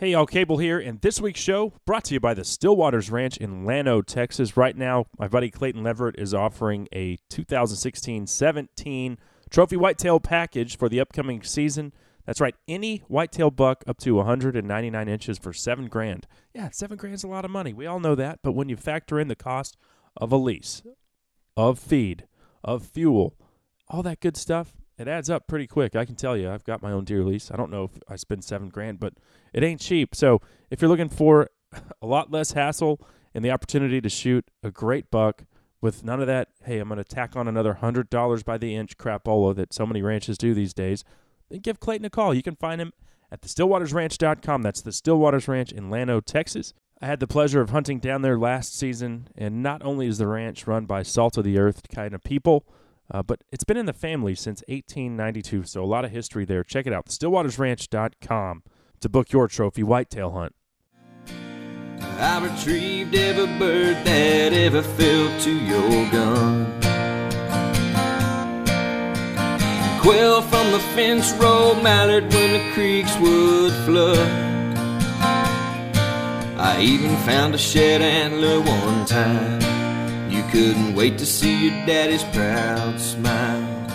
Hey, y'all, Cable here, and this week's show brought to you by the Stillwaters Ranch in Llano, Texas. Right now, my buddy Clayton Leverett is offering a 2016-17 trophy whitetail package for the upcoming season. That's right, any whitetail buck up to 199 inches for seven grand. Yeah, seven grand's a lot of money. We all know that, but when you factor in the cost of a lease, of feed, of fuel, all that good stuff, it adds up pretty quick. I can tell you, I've got my own deer lease. I don't know if I spend seven grand, but it ain't cheap. So if you're looking for a lot less hassle and the opportunity to shoot a great buck with none of that, hey, I'm going to tack on another hundred dollars by the inch crapola that so many ranches do these days, then give Clayton a call. You can find him at thestillwatersranch.com. That's the Stillwaters Ranch in Llano, Texas. I had the pleasure of hunting down there last season, and not only is the ranch run by salt of the earth kind of people, uh, but it's been in the family since 1892, so a lot of history there. Check it out, stillwatersranch.com to book your trophy whitetail hunt. I retrieved every bird that ever fell to your gun. Quail from the fence row, mallard when the creeks would flood. I even found a shed antler one time. Couldn't wait to see your daddy's proud smile.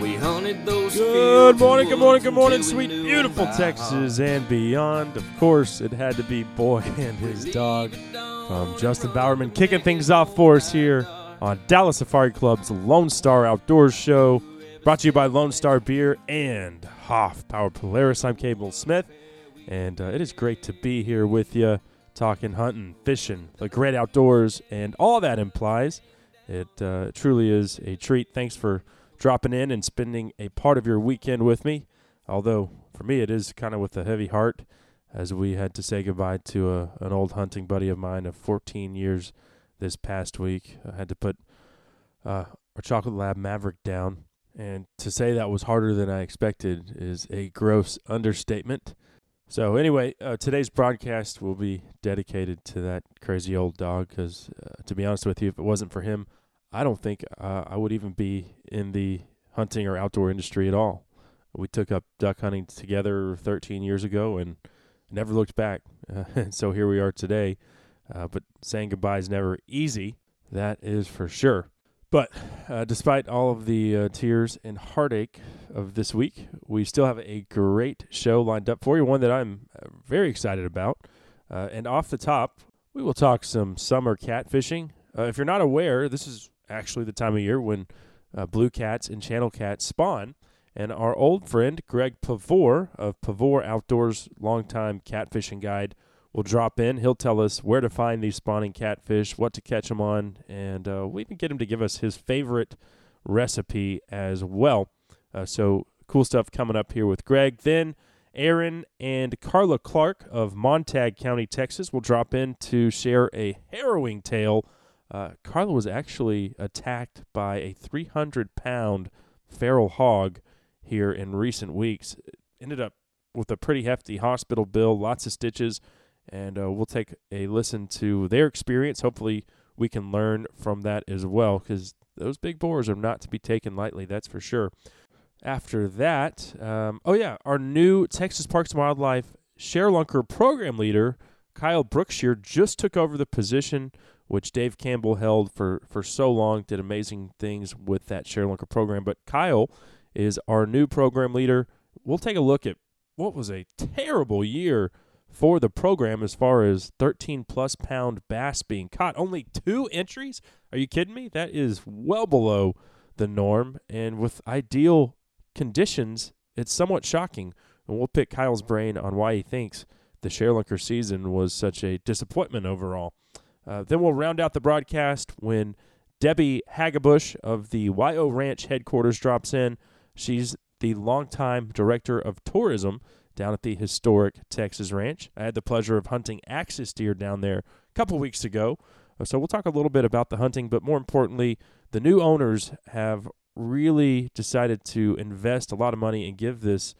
We hunted those Good morning, good morning, good morning, sweet, beautiful Texas and beyond. Of course, it had to be Boy and his dog from Justin Bowerman kicking things off for us here on Dallas Safari Club's Lone Star Outdoors Show. Brought to you by Lone Star Beer and Hoffpauir Polaris. I'm Cable Smith, and uh, it is great to be here with you talking hunting, fishing, the great outdoors, and all that implies. It uh, truly is a treat. Thanks for dropping in and spending a part of your weekend with me. Although for me, it is kind of with a heavy heart, as we had to say goodbye to a, an old hunting buddy of mine of 14 years this past week. I had to put uh, our Chocolate Lab Maverick down, and to say that was harder than I expected is a gross understatement. So anyway, uh, today's broadcast will be dedicated to that crazy old dog. Because uh, to be honest with you, if it wasn't for him, I don't think uh, I would even be in the hunting or outdoor industry at all. We took up duck hunting together 13 years ago and never looked back. And so here we are today. Uh, but saying goodbye is never easy. That is for sure. But uh, despite all of the uh, tears and heartache of this week, we still have a great show lined up for you, one that I'm uh, very excited about. Uh, and off the top, we will talk some summer catfishing. Uh, if you're not aware, this is actually the time of year when uh, blue cats and channel cats spawn. And our old friend Greg Pavor of Pavor Outdoors, longtime catfishing guide, will drop in. He'll tell us where to find these spawning catfish, what to catch them on, and uh, we even get him to give us his favorite recipe as well. Uh, so cool stuff coming up here with Greg. Then Aaron and Carla Clark of Montague County, Texas, will drop in to share a harrowing tale. Uh, Carla was actually attacked by a 300 pound feral hog here in recent weeks. It Ended up with a pretty hefty hospital bill, lots of stitches, and uh, we'll take a listen to their experience. Hopefully, we can learn from that as well, because those big boars are not to be taken lightly, that's for sure. After that, um, oh yeah, our new Texas Parks and Wildlife Share Lunker program leader, Kyle Brookshear, just took over the position which Dave Campbell held for, for so long, did amazing things with that Share Lunker program. But Kyle is our new program leader. We'll take a look at what was a terrible year for the program as far as 13 plus pound bass being caught. Only two entries? Are you kidding me? That is well below the norm. And with ideal conditions, it's somewhat shocking. And we'll pick Kyle's brain on why he thinks the Sharelunker season was such a disappointment overall. Uh, then we'll round out the broadcast when Debbie Hagabush of the YO Ranch headquarters drops in. She's the longtime director of tourism down at the historic Texas Ranch. I had the pleasure of hunting axis deer down there a couple weeks ago. Uh, So we'll talk a little bit about the hunting, but more importantly, the new owners have really decided to invest a lot of money and give this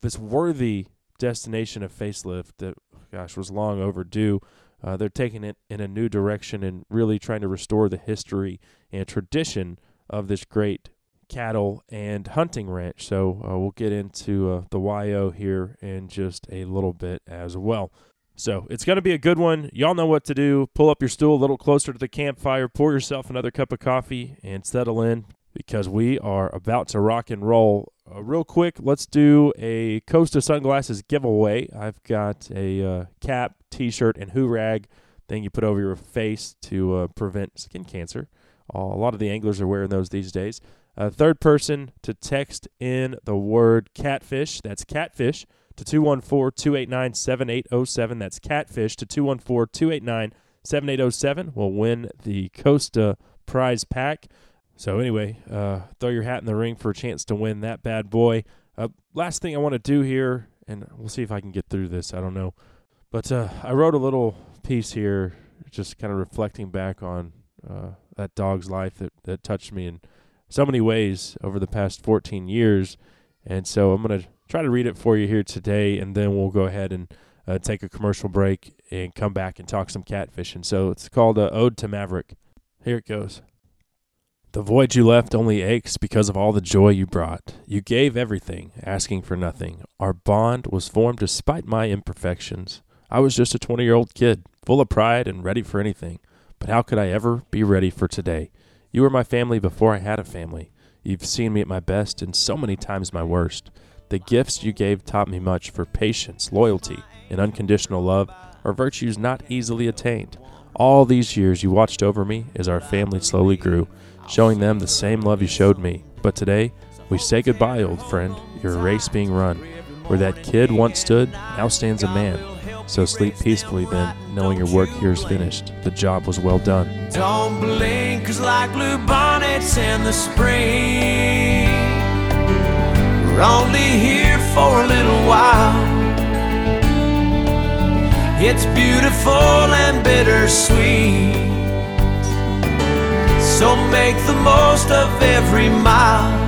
this worthy destination a facelift that gosh was long overdue. Uh, they're taking it in a new direction and really trying to restore the history and tradition of this great cattle, and hunting ranch. So uh, we'll get into uh, the YO here in just a little bit as well. So it's going to be a good one. Y'all know what to do. Pull up your stool a little closer to the campfire, pour yourself another cup of coffee, and settle in because we are about to rock and roll. Uh, real quick, let's do a Costa Sunglasses giveaway. I've got a uh, cap, t shirt, and hoo rag thing you put over your face to uh, prevent skin cancer. a lot of the anglers are wearing those these days. Uh, third person to text in the word catfish. That's catfish to 214 289 7807. That's catfish to 214 289 7807. Will win the Costa prize pack. So, anyway, uh, throw your hat in the ring for a chance to win that bad boy. Uh, last thing I want to do here, and we'll see if I can get through this. I don't know. But uh, I wrote a little piece here, just kind of reflecting back on uh, that dog's life that, that touched me in so many ways over the past 14 years. And so I'm going to try to read it for you here today, and then we'll go ahead and uh, take a commercial break and come back and talk some catfishing. So it's called uh, Ode to Maverick. Here it goes. The void you left only aches because of all the joy you brought. You gave everything, asking for nothing. Our bond was formed despite my imperfections. I was just a 20 year old kid, full of pride and ready for anything. But how could I ever be ready for today? You were my family before I had a family. You've seen me at my best and so many times my worst. The gifts you gave taught me much for patience, loyalty, and unconditional love are virtues not easily attained. All these years you watched over me as our family slowly grew, showing them the same love you showed me. But today, we say goodbye, old friend, your race being run. Where that kid once stood, now stands a man. So sleep peacefully then, knowing your work here is finished. The job was well done. Don't blink, cause like blue bonnets in the spring, we're only here for a little while. It's beautiful and bittersweet. So make the most of every mile.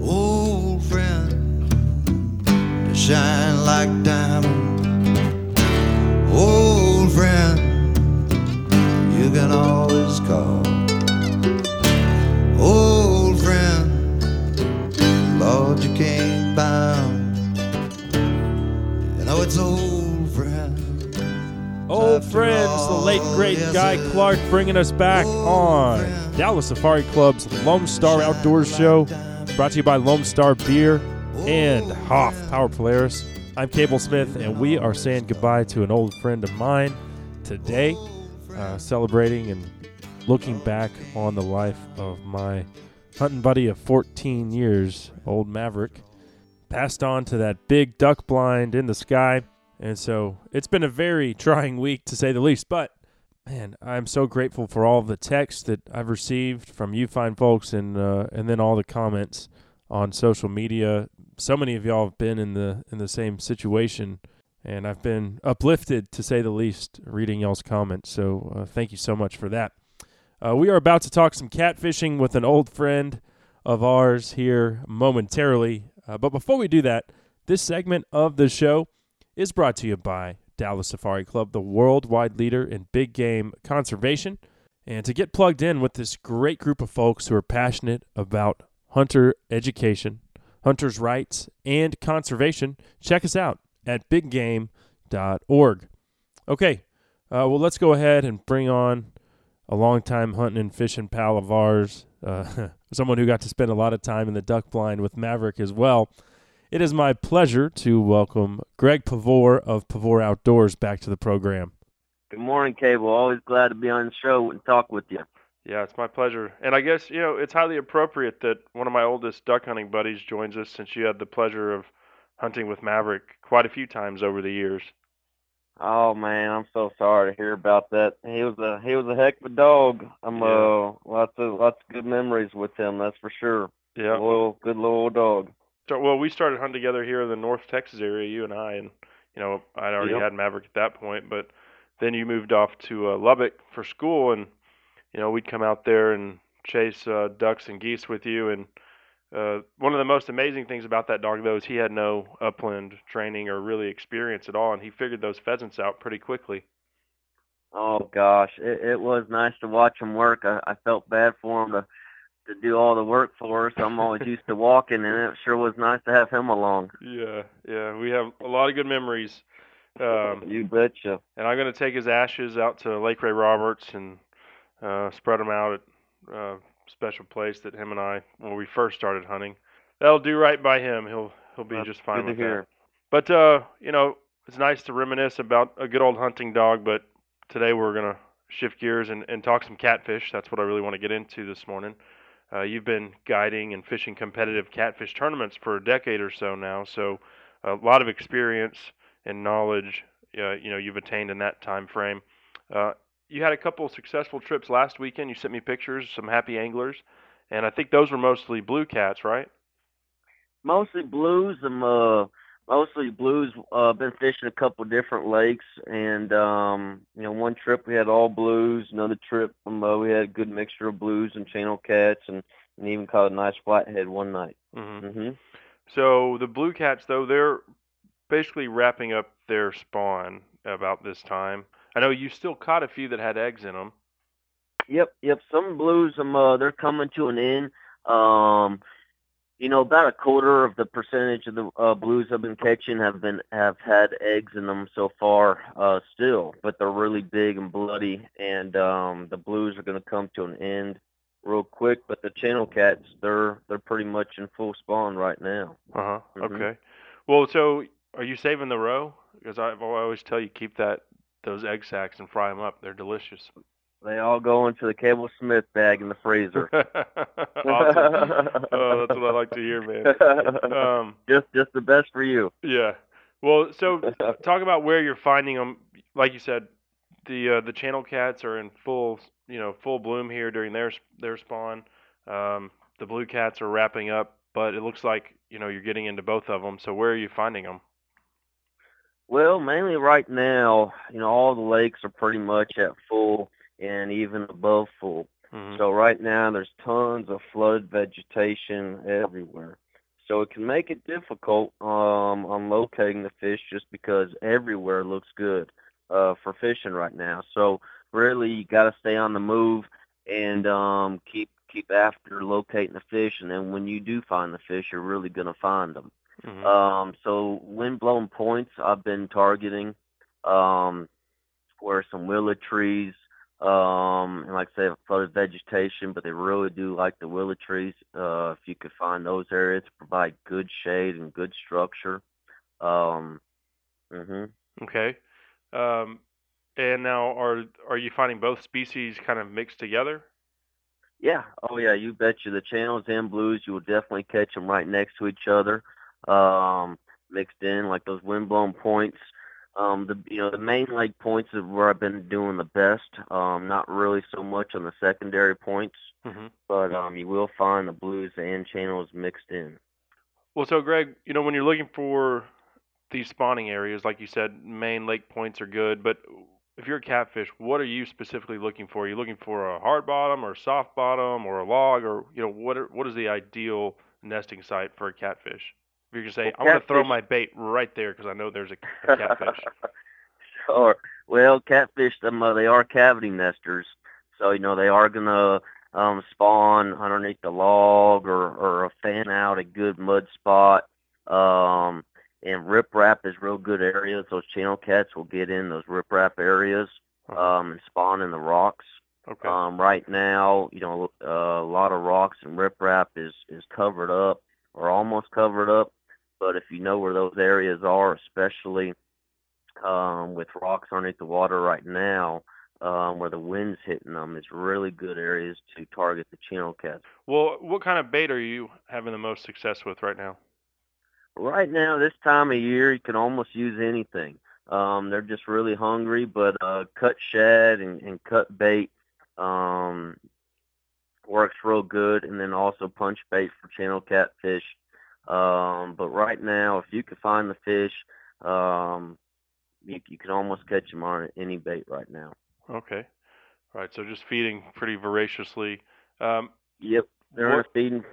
Old friend to shine like diamond. Old friend, you can always call. Old friend, Lord, you can't buy. You know it's old friend. Old friends, the late great Guy Clark bringing us back on Dallas Safari Club's Lone Star Outdoors Show, brought to you by Lone Star Beer and Hoff Power Polaris. I'm Cable Smith, and we are saying goodbye to an old friend of mine today, uh, celebrating and looking back on the life of my hunting buddy of 14 years, old Maverick, passed on to that big duck blind in the sky. And so it's been a very trying week to say the least. But man, I'm so grateful for all the texts that I've received from you fine folks and uh, and then all the comments on social media. So many of y'all have been in the in the same situation and I've been uplifted to say the least reading y'all's comments. So uh, thank you so much for that. Uh, we are about to talk some catfishing with an old friend of ours here momentarily. Uh, but before we do that, this segment of the show is brought to you by Dallas Safari Club, the worldwide leader in big game conservation. And to get plugged in with this great group of folks who are passionate about hunter education, hunters' rights, and conservation, check us out at biggame.org. Okay, uh, well, let's go ahead and bring on a longtime hunting and fishing pal of ours, uh, someone who got to spend a lot of time in the duck blind with Maverick as well. It is my pleasure to welcome Greg Pavor of Pavor Outdoors back to the program. Good morning, Cable. Always glad to be on the show and talk with you. Yeah, it's my pleasure. And I guess, you know, it's highly appropriate that one of my oldest duck hunting buddies joins us since you had the pleasure of hunting with Maverick quite a few times over the years. Oh man, I'm so sorry to hear about that. He was a he was a heck of a dog. I'm yeah. uh lots of lots of good memories with him, that's for sure. Yeah. Loyal good little dog. Well, we started hunting together here in the North Texas area, you and I, and you know I'd already yep. had Maverick at that point, but then you moved off to uh, Lubbock for school, and you know we'd come out there and chase uh, ducks and geese with you, and uh, one of the most amazing things about that dog, though, is he had no upland training or really experience at all, and he figured those pheasants out pretty quickly. Oh gosh, it, it was nice to watch him work. I, I felt bad for him to to do all the work for us. I'm always used to walking, and it sure was nice to have him along. Yeah, yeah, we have a lot of good memories. Um, you betcha. And I'm going to take his ashes out to Lake Ray Roberts and uh, spread them out at a special place that him and I, when we first started hunting, that'll do right by him. He'll he'll be That's just fine with that. But uh, you know, it's nice to reminisce about a good old hunting dog. But today we're gonna shift gears and, and talk some catfish. That's what I really want to get into this morning. Uh, you've been guiding and fishing competitive catfish tournaments for a decade or so now, so a lot of experience and knowledge, uh, you know, you've attained in that time frame. Uh, you had a couple successful trips last weekend. You sent me pictures, some happy anglers, and I think those were mostly blue cats, right? Mostly blues. I'm uh, mostly blues. Uh, been fishing a couple different lakes, and um, you know, one trip we had all blues. Another trip um, uh, we had a good mixture of blues and channel cats, and, and even caught a nice flathead one night. Mm-hmm. Mm-hmm. So the blue cats, though, they're basically wrapping up their spawn about this time. I know you still caught a few that had eggs in them. Yep, yep. Some blues, um, uh, they're coming to an end. Um, you know, about a quarter of the percentage of the uh, blues I've been catching have been have had eggs in them so far, uh, still, but they're really big and bloody, and um, the blues are going to come to an end real quick. But the channel cats, they're they're pretty much in full spawn right now. Uh huh. Mm-hmm. Okay. Well, so are you saving the roe? Because I always tell you keep that those egg sacs and fry them up. They're delicious. They all go into the Cable Smith bag in the freezer. awesome. oh, that's what I like to hear, man. Um, just, just the best for you. Yeah. Well, so talk about where you're finding them. Like you said, the uh, the channel cats are in full, you know, full bloom here during their their spawn. Um, the blue cats are wrapping up, but it looks like you know you're getting into both of them. So where are you finding them? Well, mainly right now, you know, all the lakes are pretty much at full and even above full. Mm-hmm. So right now there's tons of flood vegetation everywhere. So it can make it difficult um, on locating the fish just because everywhere looks good uh, for fishing right now. So really you got to stay on the move and um, keep keep after locating the fish. And then when you do find the fish, you're really going to find them. Mm-hmm. Um, so wind blown points I've been targeting, um, where some willow trees, um, and like I say, flooded vegetation, but they really do like the willow trees. Uh, if you could find those areas provide good shade and good structure. Um, mm-hmm. Okay. Um, And now, are are you finding both species kind of mixed together? Yeah. Oh yeah. You betcha. The channels and blues, you will definitely catch them right next to each other, um, mixed in like those windblown points. Um, the you know the main lake points is where I've been doing the best. Um, not really so much on the secondary points, mm-hmm. but um, you will find the blues and channels mixed in. Well, so Greg, you know when you're looking for these spawning areas, like you said, main lake points are good, but if you're a catfish, what are you specifically looking for? Are you looking for a hard bottom or a soft bottom or a log or you know what are, what is the ideal nesting site for a catfish? If you can say, well, I'm going to throw my bait right there because I know there's a, a catfish. sure. Well, catfish, them uh, they are cavity nesters, so you know they are going to um, spawn underneath the log or or a fan out a good mud spot. Um, and riprap is real good areas. Those channel cats will get in those riprap areas uh-huh. um, and spawn in the rocks. Okay. Um, right now, you know, uh, a lot of rocks and riprap is is covered up or almost covered up. But if you know where those areas are, especially um, with rocks underneath the water right now, um, where the wind's hitting them, it's really good areas to target the channel cats. Well, what kind of bait are you having the most success with right now? Right now, this time of year, you can almost use anything. Um, they're just really hungry, but uh, cut shad and, and cut bait um, works real good, and then also punch bait for channel catfish. Um, but right now, if you can find the fish, um, you, you can almost catch them on any bait right now. Okay. All right. So just feeding pretty voraciously. Um, yep. They're what? in a feeding,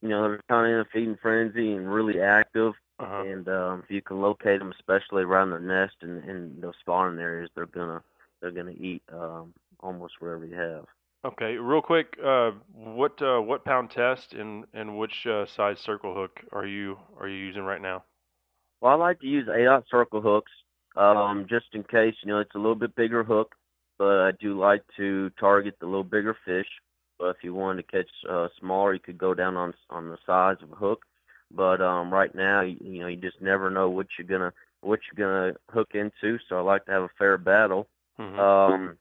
you know, they're kind of in a feeding frenzy and really active. Uh-huh. And um, if you can locate them, especially around their nest and in those spawning areas, they're gonna they're gonna eat um, almost wherever you have. Okay, real quick, uh, what uh, what pound test and and which uh, size circle hook are you are you using right now? Well, I like to use eight aught circle hooks, um, just in case you know it's a little bit bigger hook, but I do like to target the little bigger fish. But if you wanted to catch uh, smaller, you could go down on on the size of a hook. But um, right now, you, you know, you just never know what you're gonna what you're gonna hook into. So I like to have a fair battle. Mm-hmm. Um,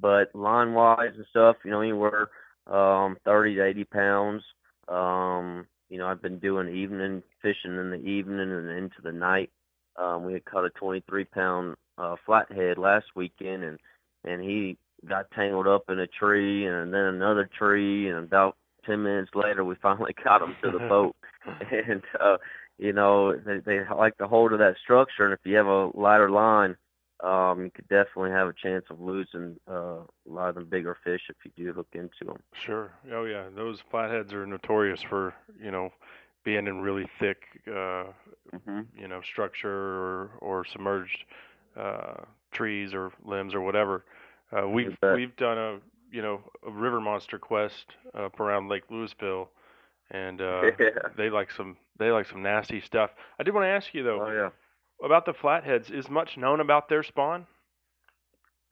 but line wise and stuff, you know, anywhere um, 30 to 80 pounds. Um, you know, I've been doing evening fishing in the evening and into the night. Um, we had caught a 23 pound uh, flathead last weekend, and and he got tangled up in a tree and then another tree and about ten minutes later we finally got him to the boat and uh you know they they like the hold of that structure and if you have a lighter line um you could definitely have a chance of losing uh a lot of them bigger fish if you do hook into them sure oh yeah those flatheads are notorious for you know being in really thick uh mm-hmm. you know structure or or submerged uh trees or limbs or whatever uh, we've we've done a you know a river monster quest up around Lake Lewisville. and uh, yeah. they like some they like some nasty stuff. I did want to ask you though oh, yeah. About the flatheads. Is much known about their spawn?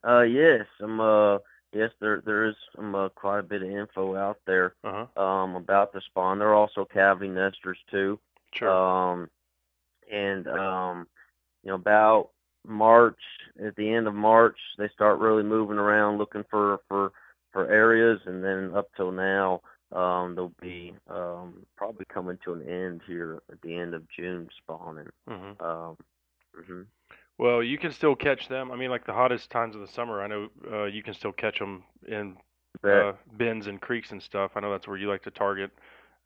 Uh, yes, um, uh, yes, there there is some uh, quite a bit of info out there uh-huh. um about the spawn. They're also cavity nesters too. Sure. Um, and um, you know about March, at the end of March, they start really moving around looking for for for areas, and then up till now, um, they'll be um, probably coming to an end here at the end of June spawning. Mm-hmm. Um, mm-hmm. Well, you can still catch them. I mean, like the hottest times of the summer, I know uh, you can still catch them in uh, bends and creeks and stuff. I know that's where you like to target.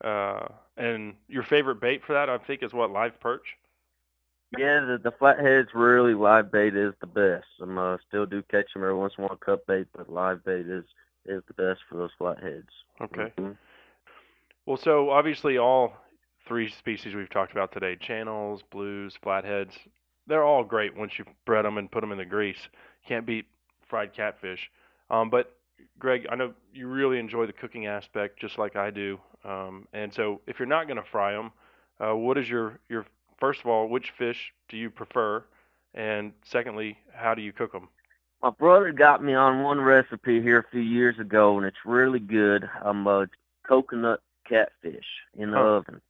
Uh, and your favorite bait for that, I think, is what live perch. Yeah, the, the flatheads really live bait is the best. I'm uh, still do catch them every once in a while cut bait, but live bait is is the best for those flatheads. Okay. Mm-hmm. Well, so obviously all three species we've talked about today, channels, blues, flatheads, they're all great once you bread them and put them in the grease. Can't beat fried catfish. Um, but Greg, I know you really enjoy the cooking aspect, just like I do. Um, and so, if you're not going to fry them, uh, what is your your first of all, which fish do you prefer? And secondly, how do you cook them? My brother got me on one recipe here a few years ago, and it's really good. Um, a coconut catfish in the huh. oven,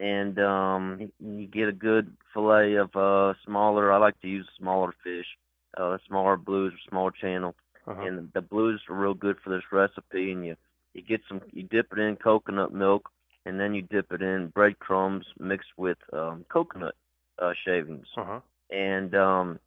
and um, you get a good fillet of uh smaller. I like to use smaller fish. uh, smaller blues or small channel, Uh-huh. and the blues are real good for this recipe. And you you get some, you dip it in coconut milk, and then you dip it in breadcrumbs mixed with um, coconut uh, shavings, Uh-huh. and um,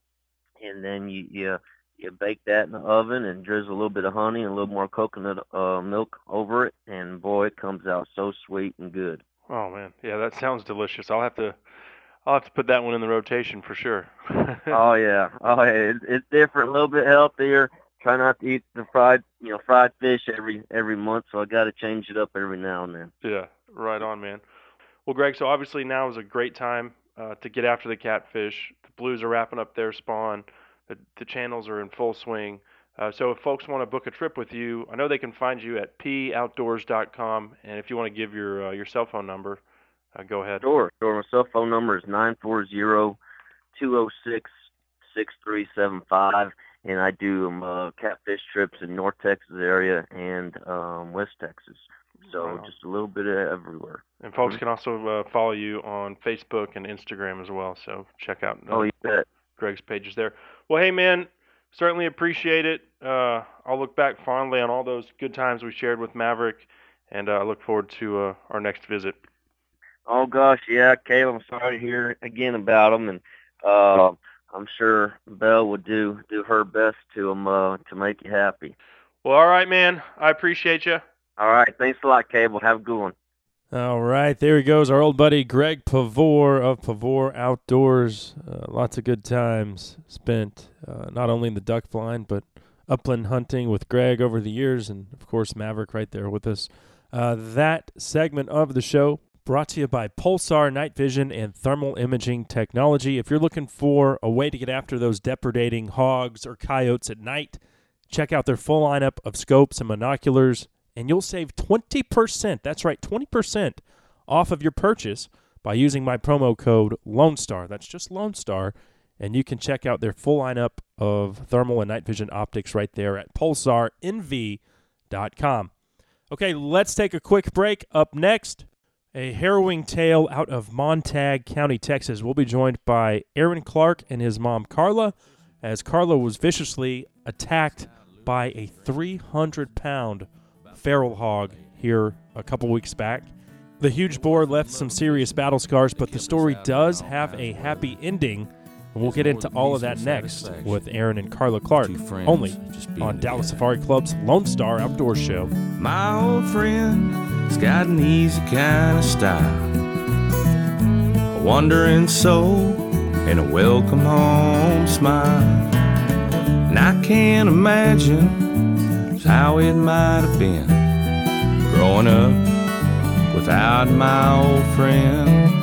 and then you you you bake that in the oven and drizzle a little bit of honey and a little more coconut uh, milk over it, and boy, it comes out so sweet and good. Oh man, yeah, that sounds delicious. I'll have to, I'll have to put that one in the rotation for sure. oh yeah, oh yeah, it's, it's different, a little bit healthier. Try not to eat the fried, you know, fried fish every every month, so I got to change it up every now and then. Yeah, right on, man. Well, Greg, so obviously now is a great time uh, to get after the catfish. The Blues are wrapping up their spawn. The, the channels are in full swing. Uh, so if folks want to book a trip with you, I know they can find you at poutdoors.com. And if you want to give your uh, your cell phone number, uh, go ahead. Sure, sure. My cell phone number is nine four zero two zero six six three seven five, and I do um, uh, catfish trips in North Texas area and um, West Texas. So on. just a little bit of everywhere. And folks can also uh, follow you on Facebook and Instagram as well. So check out uh, Oh, you bet. Greg's pages there. Well, hey man, certainly appreciate it. Uh, I'll look back fondly on all those good times we shared with Maverick, and uh, I look forward to uh, our next visit. Oh gosh, yeah, Caleb. I'm sorry to hear again about them, and uh, I'm sure Belle would do do her best to um uh, to make you happy. Well, all right, man. I appreciate you. All right, thanks a lot, Cable. Have a good one. All right, there he goes, our old buddy Greg Pavor of Pavor Outdoors. Uh, lots of good times spent, uh, not only in the duck blind, but upland hunting with Greg over the years, and of course, Maverick right there with us. Uh, that segment of the show brought to you by Pulsar Night Vision and Thermal Imaging Technology. If you're looking for a way to get after those depredating hogs or coyotes at night, check out their full lineup of scopes and binoculars and you'll save 20%. That's right, 20% off of your purchase by using my promo code Lone Star. That's just Lone Star. And you can check out their full lineup of thermal and night vision optics right there at pulsarnv.com. Okay, let's take a quick break. Up next, a harrowing tale out of Montague County, Texas. We'll be joined by Aaron Clark and his mom, Carla, as Carla was viciously attacked by a 300 pound feral hog here a couple weeks back. The huge boar left some serious battle scars, but the story does have a happy ending. And we'll get into all of that next with Aaron and Carla Clark, only on Dallas Safari Club's Lone Star Outdoor Show. My old friend's got an easy kind of style. A wandering soul and a welcome home smile. And I can't imagine just how it might have been growing up without my old friend.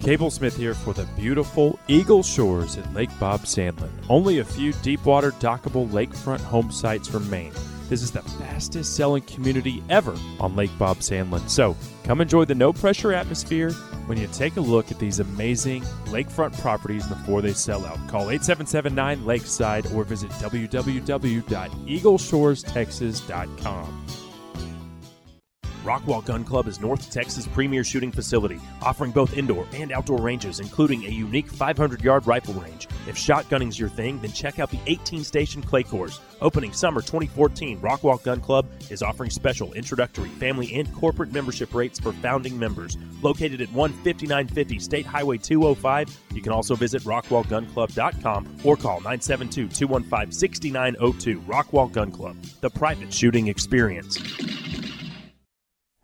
Cable Smith here for the beautiful Eagle Shores at Lake Bob Sandlin. Only a few deep water dockable lakefront home sites from Maine. This is the fastest selling community ever on Lake Bob Sandlin. So come enjoy the no pressure atmosphere when you take a look at these amazing lakefront properties before they sell out. Call 8779 Lakeside or visit www.eagleshorestexas.com. Rockwall Gun Club is North Texas' premier shooting facility, offering both indoor and outdoor ranges, including a unique 500 yard rifle range. If shotgunning's your thing, then check out the 18 station clay course. Opening summer 2014, Rockwall Gun Club is offering special introductory family and corporate membership rates for founding members. Located at 15950 State Highway 205, you can also visit rockwallgunclub.com or call 972 215 6902. Rockwall Gun Club, the private shooting experience.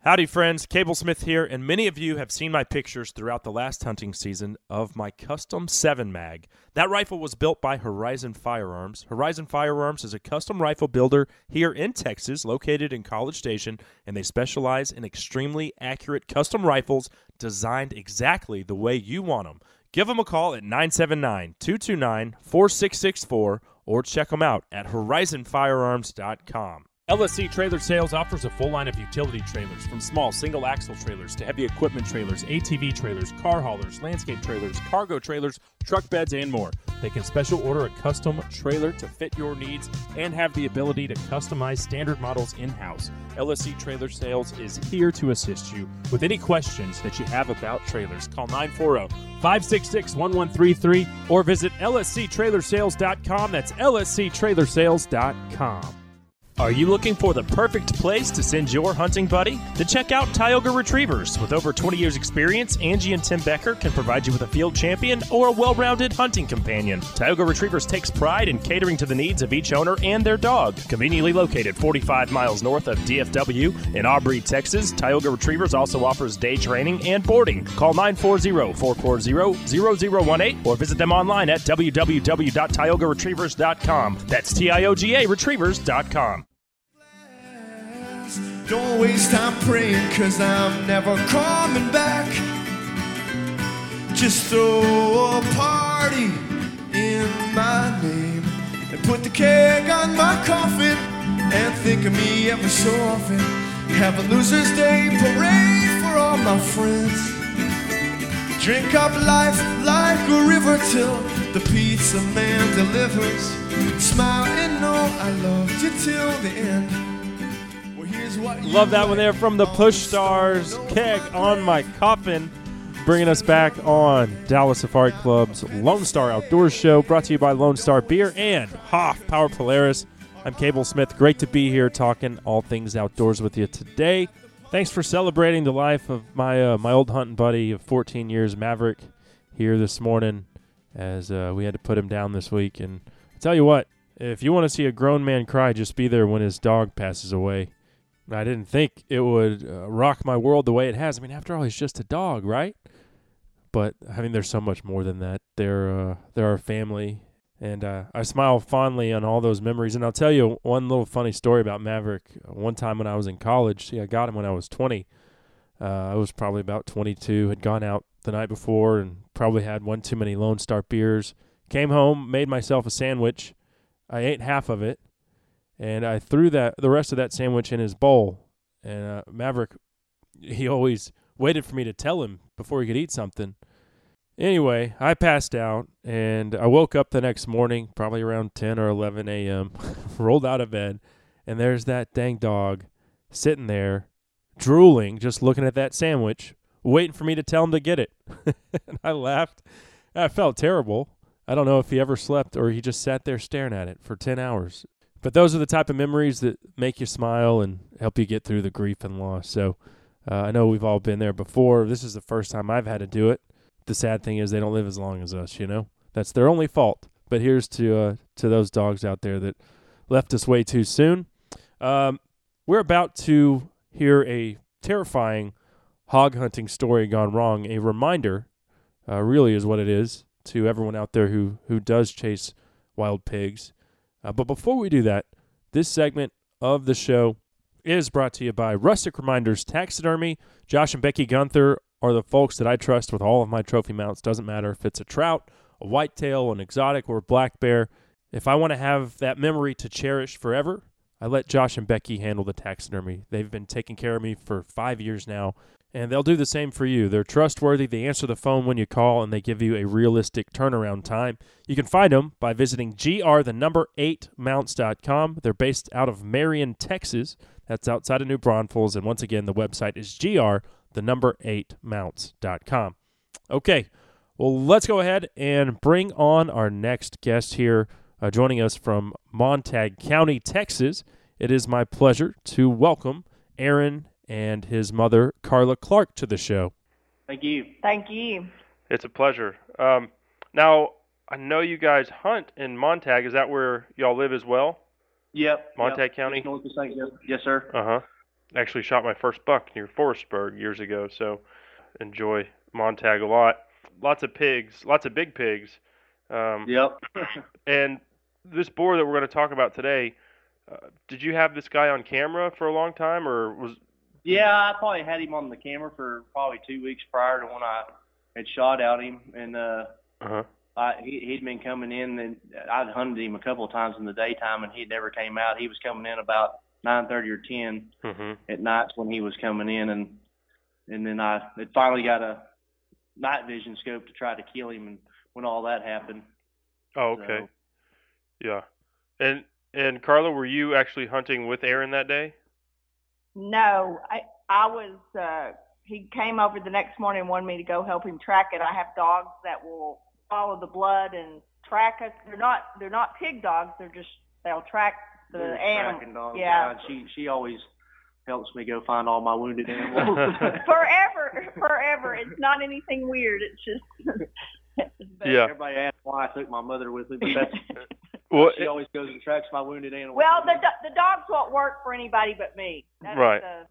Howdy, friends. Cable Smith here, and many of you have seen my pictures throughout the last hunting season of my custom 7 mag. That rifle was built by Horizon Firearms. Horizon Firearms is a custom rifle builder here in Texas, located in College Station, and they specialize in extremely accurate custom rifles designed exactly the way you want them. Give them a call at 979 229 4664 or check them out at horizonfirearms.com. LSC Trailer Sales offers a full line of utility trailers, from small single axle trailers to heavy equipment trailers, ATV trailers, car haulers, landscape trailers, cargo trailers, truck beds, and more. They can special order a custom trailer to fit your needs and have the ability to customize standard models in house. LSC Trailer Sales is here to assist you with any questions that you have about trailers. Call 940 566 1133 or visit lsctrailersales.com. That's lsctrailersales.com. Are you looking for the perfect place to send your hunting buddy? Then check out Tioga Retrievers. With over 20 years' experience, Angie and Tim Becker can provide you with a field champion or a well rounded hunting companion. Tioga Retrievers takes pride in catering to the needs of each owner and their dog. Conveniently located 45 miles north of DFW in Aubrey, Texas, Tioga Retrievers also offers day training and boarding. Call 940 440 0018 or visit them online at www.tiogaretrievers.com. That's T I O G A Retrievers.com. Don't waste time praying, cause I'm never coming back. Just throw a party in my name and put the keg on my coffin and think of me every so often. Have a loser's day parade for all my friends. Drink up life like a river till the pizza man delivers. Smile and know I loved you till the end. Love that one there from the Push Stars. Keg on my coffin. Bringing us back on Dallas Safari Club's Lone Star Outdoors Show, brought to you by Lone Star Beer and Hoffpauir Polaris. I'm Cable Smith. Great to be here talking all things outdoors with you today. Thanks for celebrating the life of my uh, my old hunting buddy of 14 years, Maverick, here this morning, as uh, we had to put him down this week. And I tell you what, if you want to see a grown man cry, just be there when his dog passes away. I didn't think it would uh, rock my world the way it has. I mean, after all, he's just a dog, right? But I mean, there's so much more than that. They're uh, they're our family, and uh, I smile fondly on all those memories. And I'll tell you one little funny story about Maverick. One time when I was in college, see, I got him when I was 20. Uh, I was probably about 22. Had gone out the night before and probably had one too many Lone Star beers. Came home, made myself a sandwich. I ate half of it and I threw that the rest of that sandwich in his bowl. And uh, Maverick, he always waited for me to tell him before he could eat something. Anyway, I passed out and I woke up the next morning, probably around 10 or 11 a.m., rolled out of bed, and there's that dang dog sitting there, drooling, just looking at that sandwich, waiting for me to tell him to get it. and I laughed. I felt terrible. I don't know if he ever slept or he just sat there staring at it for 10 hours but those are the type of memories that make you smile and help you get through the grief and loss. So uh, I know we've all been there before. This is the first time I've had to do it. The sad thing is they don't live as long as us. You know, that's their only fault. But here's to uh, to those dogs out there that left us way too soon. Um, we're about to hear a terrifying hog hunting story gone wrong. A reminder, uh, really, is what it is to everyone out there who who does chase wild pigs. Uh, but before we do that, this segment of the show is brought to you by Rustic Reminders Taxidermy. Josh and Becky Gunther are the folks that I trust with all of my trophy mounts. Doesn't matter if it's a trout, a whitetail, an exotic, or a black bear. If I want to have that memory to cherish forever, I let Josh and Becky handle the taxidermy. They've been taking care of me for five years now, and they'll do the same for you. They're trustworthy, they answer the phone when you call, and they give you a realistic turnaround time. You can find them by visiting gr the number 8 mounts.com. They're based out of Marion, Texas. That's outside of New Braunfels, and once again, the website is gr the number 8 mounts.com. Okay, well, let's go ahead and bring on our next guest here, uh, joining us from Montague County, Texas. It is my pleasure to welcome Aaron and his mother, Carla Clark, to the show. Thank you. Thank you. It's a pleasure. Um, now, I know you guys hunt in Montague. Is that where y'all live as well? Yep. Montague yep. County? North of St. Yes, yes, sir. Uh huh. actually shot my first buck near Forestburg years ago, so enjoy Montague a lot. Lots of pigs, lots of big pigs. Um, Yep. and this boar that we're going to talk about today, uh, did you have this guy on camera for a long time, or was yeah, I probably had him on the camera for probably two weeks prior to when I had shot out him, and uh, uh-huh. I, he, he'd been coming in, and I'd hunted him a couple of times in the daytime, and he never came out. He was coming in about nine thirty or 10 mm-hmm. at nights when he was coming in, and and then I had finally got a night vision scope to try to kill him, and when all that happened. Oh, okay. So, Yeah. And and Carla, were you actually hunting with Aaron that day? No, I I was. Uh, he came over the next morning and wanted me to go help him track it. I have dogs that will follow the blood and track us. They're not they're not pig dogs. They're just they'll track the they're animal. tracking Yeah. and she she always helps me go find all my wounded animals. forever, forever. It's not anything weird. It's just. Yeah. Everybody asks why I took my mother with me, but that's Well, she always goes and tracks my wounded animals. Well, the the dogs won't work for anybody but me. That's Right. The,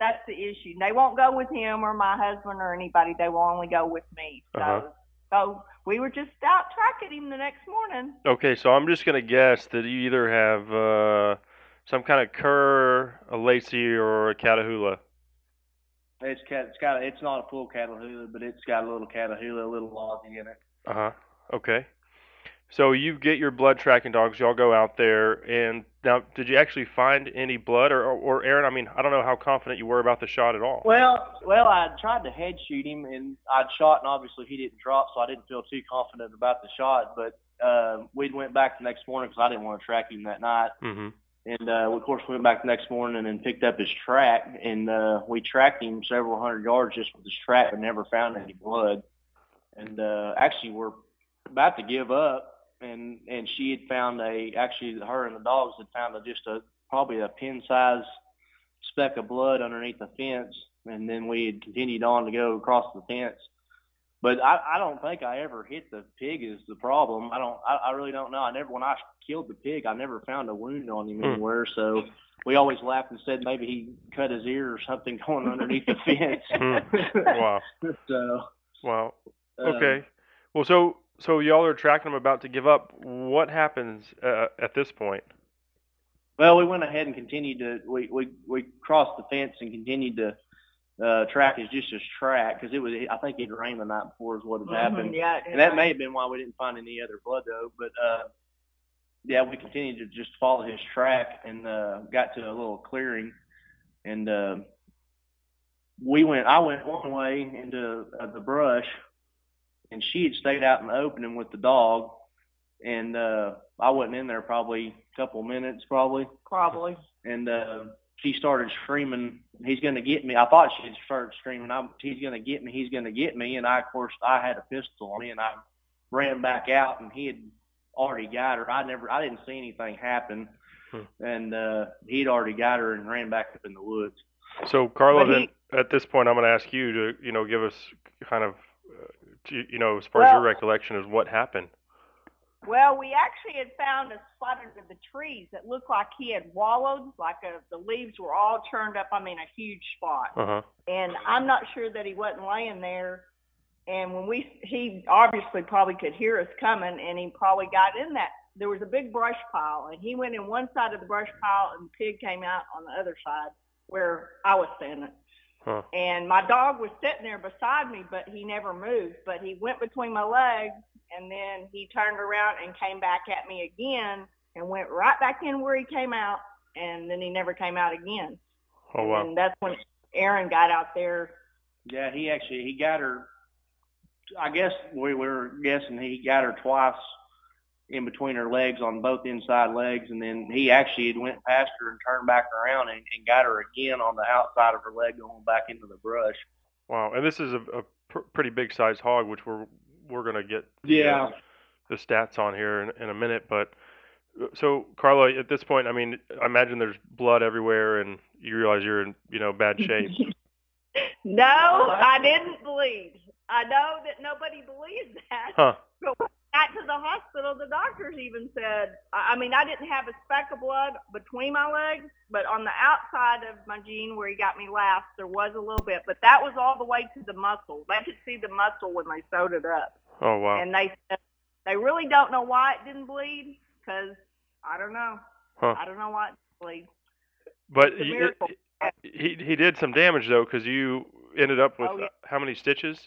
that's the issue. They won't go with him or my husband or anybody. They will only go with me. So, Uh-huh. so we were just out tracking him the next morning. Okay, so I'm just gonna guess that you either have uh, some kind of cur, a lacy, or a catahoula. It's cat. It's got. It's not a full Catahoula, but it's got a little Catahoula, a little lozzy in it. Uh huh. Okay. So you get your blood tracking dogs. Y'all go out there, and now, did you actually find any blood, or, or, Aaron? I mean, I don't know how confident you were about the shot at all. Well, well, I tried to head shoot him, and I'd shot, and obviously he didn't drop, so I didn't feel too confident about the shot. But uh, we went back the next morning because I didn't want to track him that night. Mm-hmm. And uh, of course, we went back the next morning and picked up his track, and uh, we tracked him several hundred yards just with his track, but never found any blood. And uh, actually, we're about to give up, and and she had found a actually her and the dogs had found a, just a probably a pin size speck of blood underneath the fence, and then we had continued on to go across the fence. But I, I don't think I ever hit the pig is the problem. I don't. I, I really don't know. I never when I killed the pig, I never found a wound on him Hmm. anywhere. So we always laughed and said maybe he cut his ear or something going underneath the fence. Hmm. Wow. so Wow. um, Okay. Well, so so y'all are tracking them about to give up. What happens uh, at this point? Well, we went ahead and continued to we we we crossed the fence and continued to uh, track his just his track because it was I think it rained the night before is what had happened. Mhm, yeah, and that may have been why we didn't find any other blood though. But uh, yeah, we continued to just follow his track and uh, got to a little clearing, and uh, we went. I went one way into uh, the brush, and she had stayed out in the opening with the dog, and uh, I wasn't in there probably a couple minutes probably, Probably. and uh, she started screaming, "He's gonna get me!" I thought she had started screaming, I'm, "He's gonna get me! He's gonna get me!" And I, of course, I had a pistol on me, and I ran back out, and he had already got her. I never, I didn't see anything happen, Hmm. and uh, he'd already got her and ran back up in the woods. So, Carla, But then at this point, I'm going to ask you to, you know, give us kind of, to, you know, as far as your recollection is what happened. Well, we actually had found a spot under the trees that looked like he had wallowed, like a, the leaves were all turned up. I mean, a huge spot. Uh huh. and I'm not sure that he wasn't laying there. And when we, he obviously probably could hear us coming, and he probably got in that. There was a big brush pile, and he went in one side of the brush pile, and the pig came out on the other side where I was standing. Huh. And my dog was sitting there beside me, but he never moved. But he went between my legs, and then he turned around and came back at me again, and went right back in where he came out, and then he never came out again. Oh wow. And that's when Aaron got out there Yeah, he actually he got her. I guess we were guessing he got her twice in between her legs on both inside legs, and then he actually had went past her and turned back around and, and got her again on the outside of her leg, going back into the brush. Wow. And this is a, a pr- pretty big sized hog, which we're we're going to get the, Yeah. uh, the stats on here in, in a minute. But uh, so, Carla, at this point, I mean, I imagine there's blood everywhere, and you realize you're in, you know, bad shape. No, I didn't believe. I know that nobody believes that. huh. But when got to the hospital, the doctors even said, I mean, I didn't have a speck of blood between my legs, but on the outside of my jean where he got me last, there was a little bit, but that was all the way to the muscle. They could see the muscle when they sewed it up. Oh wow. And they said they really don't know why it didn't bleed because I don't know. Huh. I don't know why it didn't bleed. But you- he he did some damage though, because you ended up with Oh, yeah. uh, how many stitches?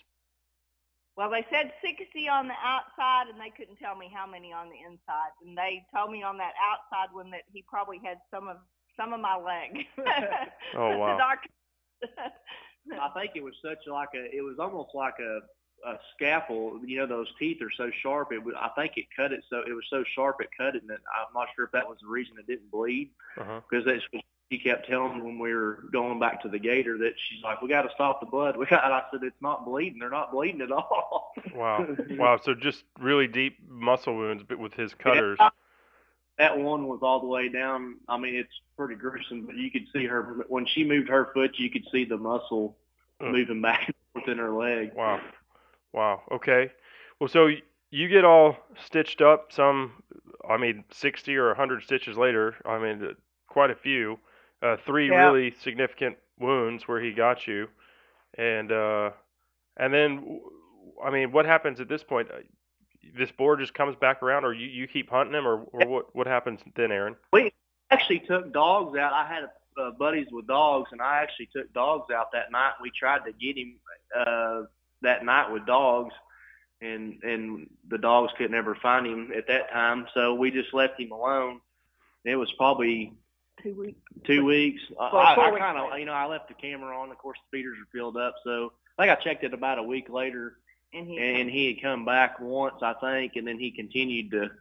Well, they said 60 on the outside, and they couldn't tell me how many on the inside. And they told me on that outside one that he probably had some of some of my leg. Oh, wow. doctor- I think it was such like a, it was almost like a, a scalpel. You know, those teeth are so sharp. It was, I think it cut it so it was so sharp it cut it. And I'm not sure if that was the reason it didn't bleed Uh-huh. because that's what she kept telling me when we were going back to the gator that she's like, we got to stop the blood. We got. And I said, it's not bleeding. They're not bleeding at all. Wow. wow. So just really deep muscle wounds, but with his cutters. that one was all the way down. I mean, it's pretty gruesome, but you could see her when she moved her foot. You could see the muscle moving back and forth in her leg. Wow. Wow. Okay. Well, so you get all stitched up. Some, I mean, sixty or hundred stitches later. I mean, quite a few. Uh, three Yeah. really significant wounds where he got you, and uh, and then, I mean, what happens at this point? Uh, This boar just comes back around, or you, you keep hunting him, or, or what what happens then, Aaron? We actually took dogs out. I had uh, buddies with dogs, and I actually took dogs out that night. We tried to get him uh, that night with dogs, and and the dogs couldn't ever find him at that time. So we just left him alone. It was probably Two weeks. two weeks. I, Well, I, four I kind of, you know, I left the camera on. Of course, the feeders are filled up. So I think I checked it about a week later, And he, and he had come back once, I think, and then he continued to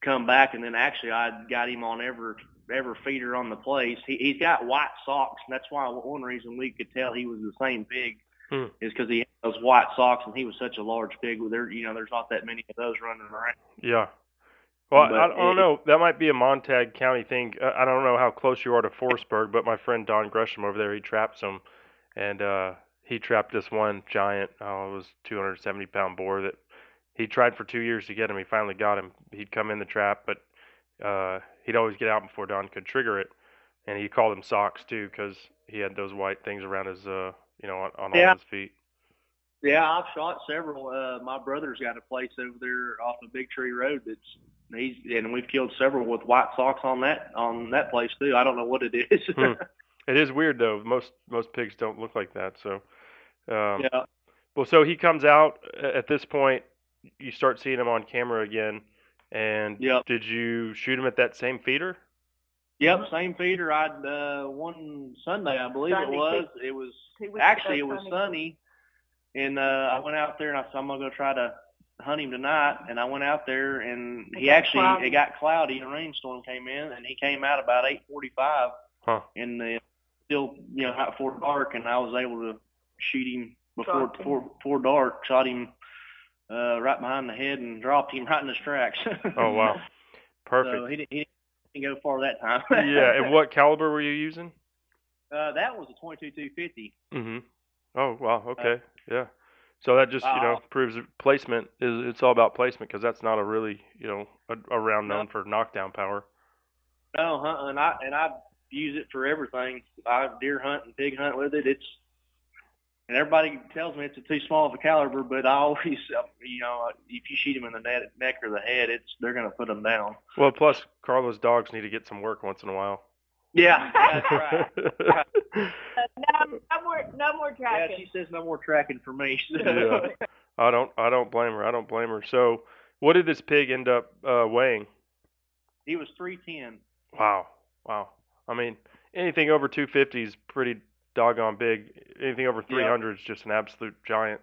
come back. And then actually, I got him on every every feeder on the place. He, he's got white socks, and that's why one reason we could tell he was the same pig Hmm. is because he had those white socks, and he was such a large pig. Well, There, you know, there's not that many of those running around. Yeah. Well, I, I don't it- know. That might be a Montague County thing. Uh, I don't know how close you are to Forestburg, but my friend Don Gresham over there, he traps them, and uh, he trapped this one giant. Oh, it was 270 pound boar that he tried for two years to get him. He finally got him. He'd come in the trap, but uh, he'd always get out before Don could trigger it, and he called him socks too because he had those white things around his, uh, you know, on, on all his feet. Yeah, I've shot several. Uh, my brother's got a place over there off of Big Tree Road that's he's and we've killed several with white socks on that on that place too. I don't know what it is. Hmm. It is weird though. Most most pigs don't look like that. So, um, yeah. Well, so he comes out at this point. You start seeing him on camera again, and Yep. did you shoot him at that same feeder? Yep, same feeder. I'd uh, one Sunday, I believe Sunday, it was. It was two weeks actually it was Sunday. sunny, and uh, I went out there and I said I'm gonna go try to hunt him tonight. And I went out there and It he actually cloudy. it got cloudy. A rainstorm came in and he came out about 8:45. Huh. and uh, still, you know, not before dark, and I was able to shoot him before Dropped him. before, before dark. Shot him uh, right behind the head and dropped him right in his tracks. Oh wow, So perfect. he didn't, he didn't go far that time. yeah, and what caliber were you using? Uh, that was a 22 250. Mm-hmm. Oh wow, okay, yeah. So that just you know proves placement is it's all about placement because that's not a really you know a, a round No. known for knockdown power. No, huh, and I and I use it for everything. I deer hunt and pig hunt with it. It's and everybody tells me it's a too small of a caliber, but I always, uh, you know, if you shoot them in the neck, neck or the head, it's they're gonna put them down. Well, plus Carla's dogs need to get some work once in a while. Yeah, that's right. no, no more, no more tracking. Yeah, she says no more tracking for me. Yeah. I don't I don't blame her. I don't blame her. So, what did this pig end up uh, weighing? he was three ten. Wow, wow. I mean, anything over 250 is pretty doggone big. Anything over 300 is just an absolute giant.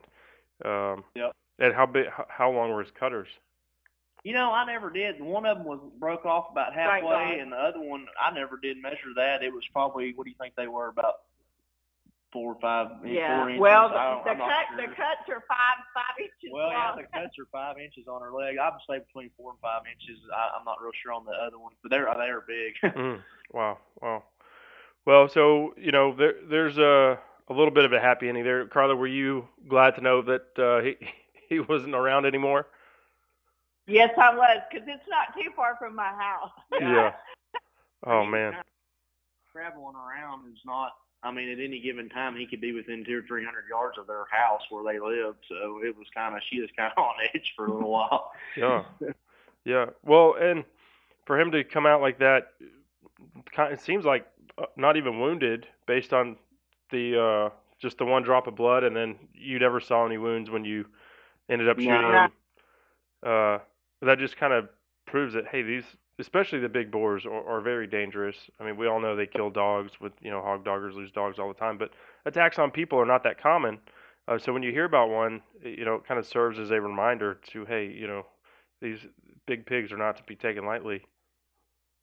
Um, Yep. And how big? How long were his cutters? You know, I never did. One of them was broke off about halfway, right. and the other one I never did measure that. It was probably what do you think they were about four or five, Yeah. four inches. Well, the, I the cut, sure. the cuts are five, five inches Well, yeah, the cuts are five inches on her leg. I would say between four and five inches. I, I'm not real sure on the other one, but they're they are big. Mm, wow, wow. Well, so you know, there there's a a little bit of a happy ending there. Carla, were you glad to know that uh, he he wasn't around anymore? Yes, I was, because it's not too far from my house. Yeah. Oh man. Traveling around is not. I mean, at any given time, he could be within two or three hundred yards of their house where they lived. So it was kind of she was kind of on edge for a little while. Yeah. Yeah. Well, and for him to come out like that, it seems like uh, not even wounded based on the uh just the one drop of blood, and then you never saw any wounds when you ended up shooting No. him. Uh, that just kind of proves that hey, these especially the big boars are, are very dangerous. I mean, we all know they kill dogs with you know hog doggers lose dogs all the time, but attacks on people are not that common. Uh, so when you hear about one, you know, it kind of serves as a reminder to hey, you know, these big pigs are not to be taken lightly.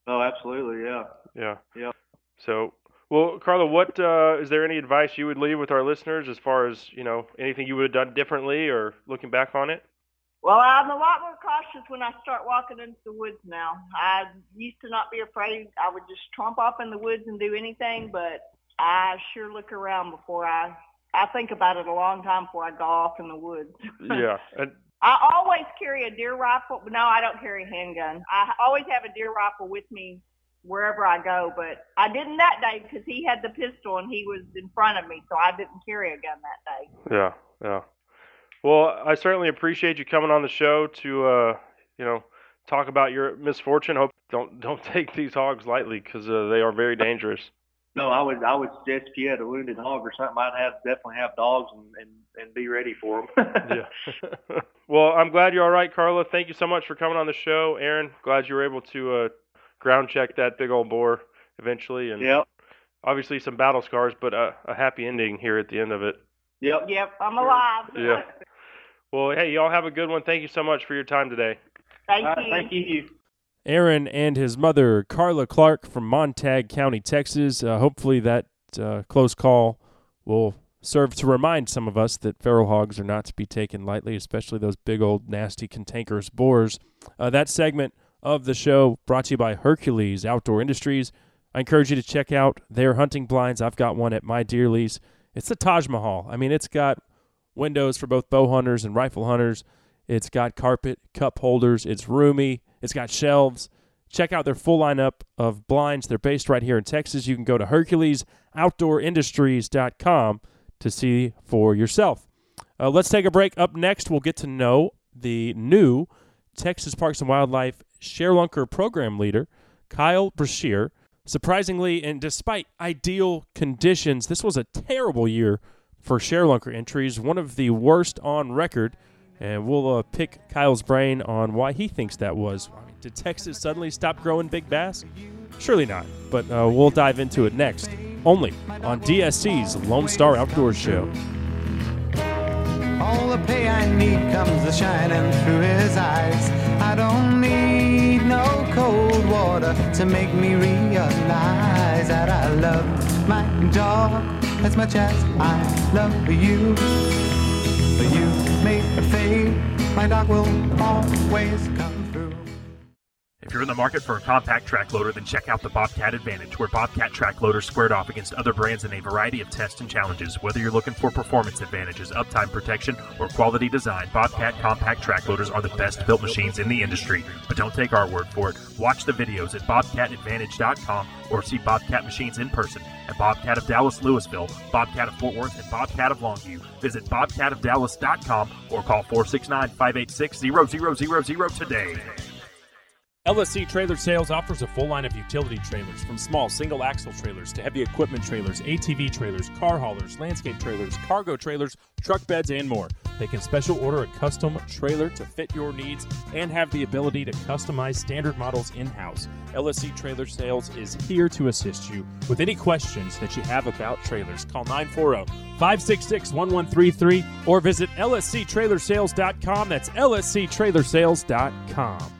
Oh, absolutely, yeah. Yeah. Yeah. So, well, Carla, what uh, is there any advice you would leave with our listeners as far as you know anything you would have done differently or looking back on it? Well, I'm a lot more cautious when I start walking into the woods now. I used to not be afraid. I would just tromp off in the woods and do anything, but I sure look around before I. I think about it a long time before I go off in the woods. yeah. And, I always carry a deer rifle. No, I don't carry a handgun. I always have a deer rifle with me wherever I go, but I didn't that day because he had the pistol and he was in front of me, so I didn't carry a gun that day. yeah. Yeah. Well, I certainly appreciate you coming on the show to uh, you know talk about your misfortune. Hope don't don't take these hogs lightly because uh, they are very dangerous. No, I would I would suggest if you had a wounded hog or something, I'd have definitely have dogs and and, and be ready for them. yeah. well, I'm glad you're all right, Carla. Thank you so much for coming on the show, Aaron. Glad you were able to uh, ground check that big old boar eventually, and Yep. obviously some battle scars, but a, a happy ending here at the end of it. Yep. Yep, I'm alive. Yeah. Well, hey, y'all have a good one. Thank you so much for your time today. Thank All you. right, thank you. Aaron and his mother, Carla Clark from Montague County, Texas. Uh, hopefully, that uh, close call will serve to remind some of us that feral hogs are not to be taken lightly, especially those big old nasty cantankerous boars. Uh, that segment of the show brought to you by Hercules Outdoor Industries. I encourage you to check out their hunting blinds. I've got one at my deer lease. It's the Taj Mahal. I mean, it's got windows for both bow hunters and rifle hunters. It's got carpet, cup holders. It's roomy. It's got shelves. Check out their full lineup of blinds. They're based right here in Texas. You can go to HerculesOutdoorIndustries.com to see for yourself. Uh, let's take a break. Up next, we'll get to know the new Texas Parks and Wildlife Sharelunker program leader, Kyle Brookshear. Surprisingly, and despite ideal conditions, this was a terrible year for Sharelunker entries, one of the worst on record. And we'll uh, pick Kyle's brain on why he thinks that was. Did Texas suddenly stop growing big bass? Surely not. But uh, we'll dive into it next, only on DSC's Lone Star Outdoors Show. All the pay I need comes shining through his eyes. I don't cold water to make me realize that I love my dog as much as I love you. But you may fade, my dog will always come. If you're in the market for a compact track loader, then check out the Bobcat Advantage, where Bobcat track loaders squared off against other brands in a variety of tests and challenges. Whether you're looking for performance advantages, uptime protection, or quality design, Bobcat compact track loaders are the best built machines in the industry. But don't take our word for it. Watch the videos at bobcatadvantage.com or see Bobcat machines in person at Bobcat of Dallas Lewisville, Bobcat of Fort Worth, and Bobcat of Longview. Visit bobcatofdallas.com or call 469 586 0000 today. LSC Trailer Sales offers a full line of utility trailers from small single axle trailers to heavy equipment trailers, ATV trailers, car haulers, landscape trailers, cargo trailers, truck beds, and more. They can special order a custom trailer to fit your needs and have the ability to customize standard models in house. LSC Trailer Sales is here to assist you with any questions that you have about trailers. Call 940 566 1133 or visit lsctrailersales.com. That's lsctrailersales.com.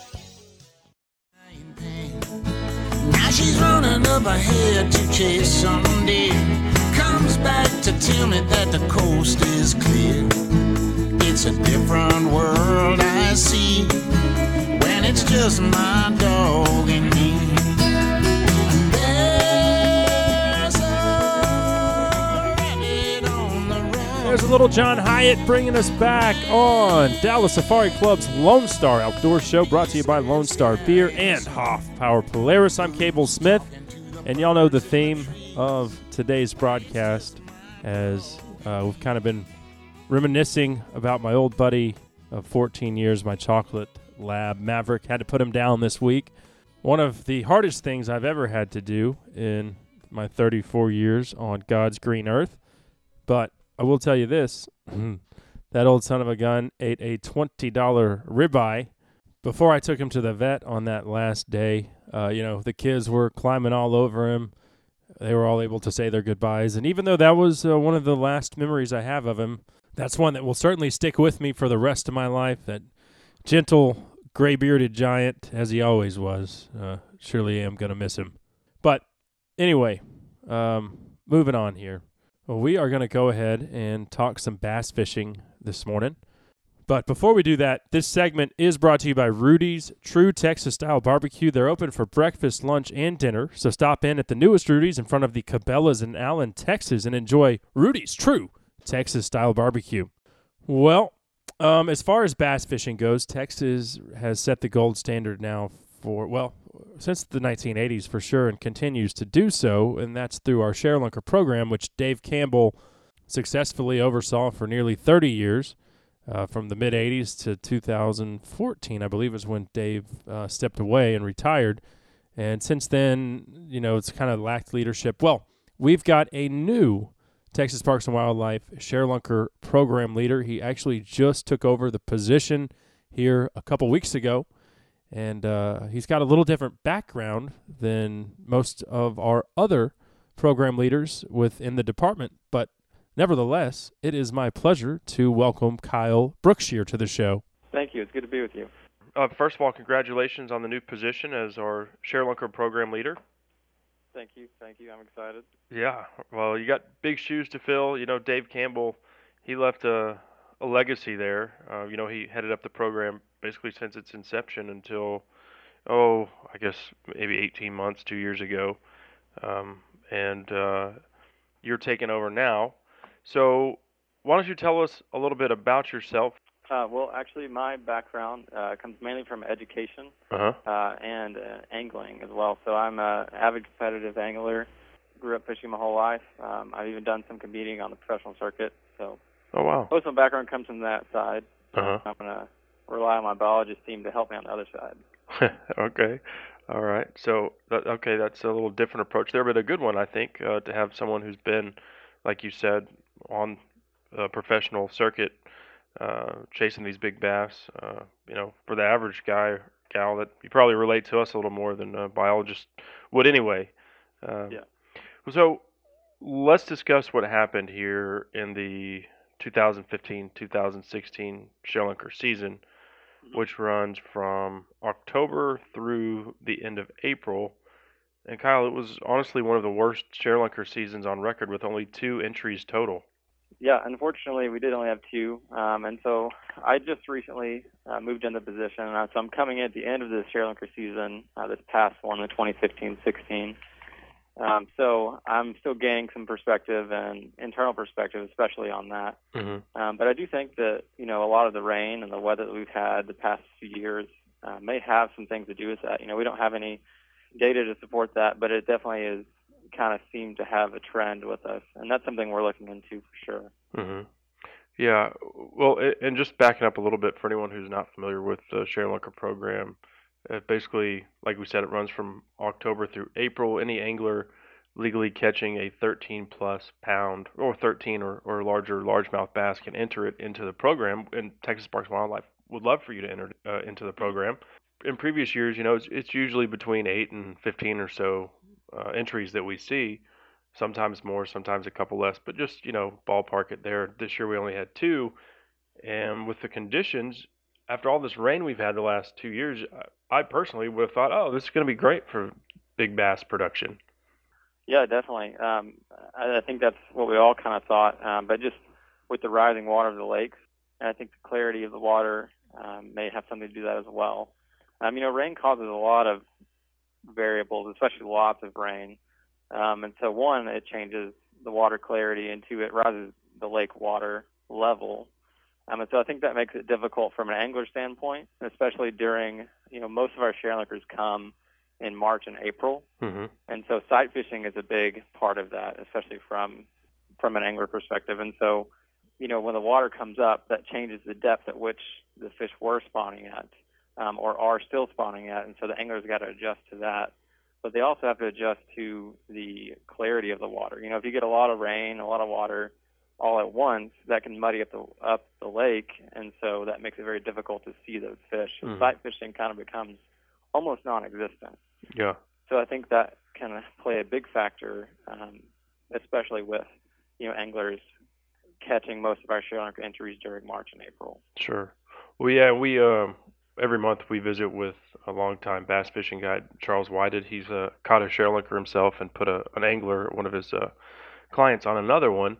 she's running up ahead to chase some deer. Comes back to tell me that the coast is clear. It's a different world I see when it's just my dog and me. Little John Hiatt bringing us back on Dallas Safari Club's Lone Star Outdoor Show, brought to you by Lone Star Beer and Hoffpauir Polaris. I'm Cable Smith, and y'all know the theme of today's broadcast as uh, we've kind of been reminiscing about my old buddy of 14 years, my chocolate lab Maverick. Had to put him down this week. One of the hardest things I've ever had to do in my 34 years on God's green earth. But I will tell you this that old son of a gun ate a $20 ribeye before I took him to the vet on that last day. Uh, you know, the kids were climbing all over him. They were all able to say their goodbyes. And even though that was uh, one of the last memories I have of him, that's one that will certainly stick with me for the rest of my life. That gentle, gray bearded giant, as he always was. Uh, surely am going to miss him. But anyway, um, moving on here. Well, we are going to go ahead and talk some bass fishing this morning. But before we do that, this segment is brought to you by Rudy's True Texas Style Barbecue. They're open for breakfast, lunch, and dinner. So stop in at the newest Rudy's in front of the Cabela's in Allen, Texas, and enjoy Rudy's True Texas Style Barbecue. Well, um, as far as bass fishing goes, Texas has set the gold standard now for, well, since the 1980s for sure, and continues to do so. And that's through our ShareLunker program, which Dave Campbell successfully oversaw for nearly 30 years. Uh, from the mid 80s to 2014, I believe, is when Dave uh, stepped away and retired. And since then, you know, it's kind of lacked leadership. Well, we've got a new Texas Parks and Wildlife ShareLunker program leader. He actually just took over the position here a couple weeks ago. And uh, he's got a little different background than most of our other program leaders within the department. But nevertheless, it is my pleasure to welcome Kyle Brookshear to the show. Thank you. It's good to be with you. Uh, first of all, congratulations on the new position as our ShareLunker program leader. Thank you. Thank you. I'm excited. Yeah, well, you got big shoes to fill. You know, Dave Campbell, he left a, a legacy there. Uh, you know, he headed up the program basically since its inception until, oh, I guess maybe 18 months, two years ago. Um, and uh, you're taking over now. So, why don't you tell us a little bit about yourself? Uh, well, actually, my background uh, comes mainly from education Uh-huh. uh, and uh, angling as well. So I'm an avid competitive angler. Grew up fishing my whole life. Um, I've even done some competing on the professional circuit. So Oh, wow. most of my background comes from that side. Uh-huh. I'm gonna rely on my biologist team to help me on the other side. okay. All right. So, that, okay, that's a little different approach there, but a good one, I think, uh, to have someone who's been, like you said, on a professional circuit, uh, chasing these big bass. Uh, you know, for the average guy, gal, that you probably relate to us a little more than a biologist would anyway. Um, Yeah. So, let's discuss what happened here in the 2015-2016 ShareLunker season which runs from October through the end of April. And Kyle, it was honestly one of the worst ShareLunker seasons on record with only two entries total. Yeah, unfortunately, we did only have two, um, and so I just recently uh, moved into the position, and so I'm coming in at the end of the ShareLunker season, uh, this past one, the 2015-16. Um, so I'm still gaining some perspective and internal perspective, especially on that. Mm-hmm. Um, but I do think that you know a lot of the rain and the weather that we've had the past few years uh, may have some things to do with that. You know, we don't have any data to support that, but it definitely is kind of seemed to have a trend with us, and that's something we're looking into for sure. Mm-hmm. Yeah. Well, and just backing up a little bit for anyone who's not familiar with the ShareLunker program, it basically, like we said, it runs from October through April. Any angler legally catching a 13 plus pound or 13 or, or larger largemouth bass can enter it into the program. And Texas Parks Wildlife would love for you to enter uh, into the program. In previous years, you know, it's, it's usually between 8 and 15 or so uh, entries that we see sometimes more, sometimes a couple less, but just, you know, ballpark it there. This year we only had two. And with the conditions, after all this rain we've had the last two years, I, personally would have thought, oh, this is going to be great for big bass production. Yeah, definitely. Um, I, I think that's what we all kind of thought. Um, but just with the rising water of the lakes, and I think the clarity of the water um, may have something to do that as well. Um, you know, rain causes a lot of variables, especially lots of rain. Um, and so one, it changes the water clarity, and two, it rises the lake water level. Um, and so I think that makes it difficult from an angler standpoint, especially during, you know, most of our ShareLunkers come in March and April. Mm-hmm. And so sight fishing is a big part of that, especially from from an angler perspective. And so, you know, when the water comes up, that changes the depth at which the fish were spawning at, um, or are still spawning at. And so the angler's got to adjust to that. But they also have to adjust to the clarity of the water. You know, if you get a lot of rain, a lot of water all at once, that can muddy up the up the lake, and so that makes it very difficult to see those fish. Mhm. Sight fishing kind of becomes almost non-existent. Yeah. So I think that of play a big factor, um, especially with you know anglers catching most of our ShareLunker entries during March and April. Sure. Well, yeah, we um every month we visit with a longtime bass fishing guide, Charles Whited. He's uh, caught a sharelunker himself and put a an angler, one of his uh, clients, on another one,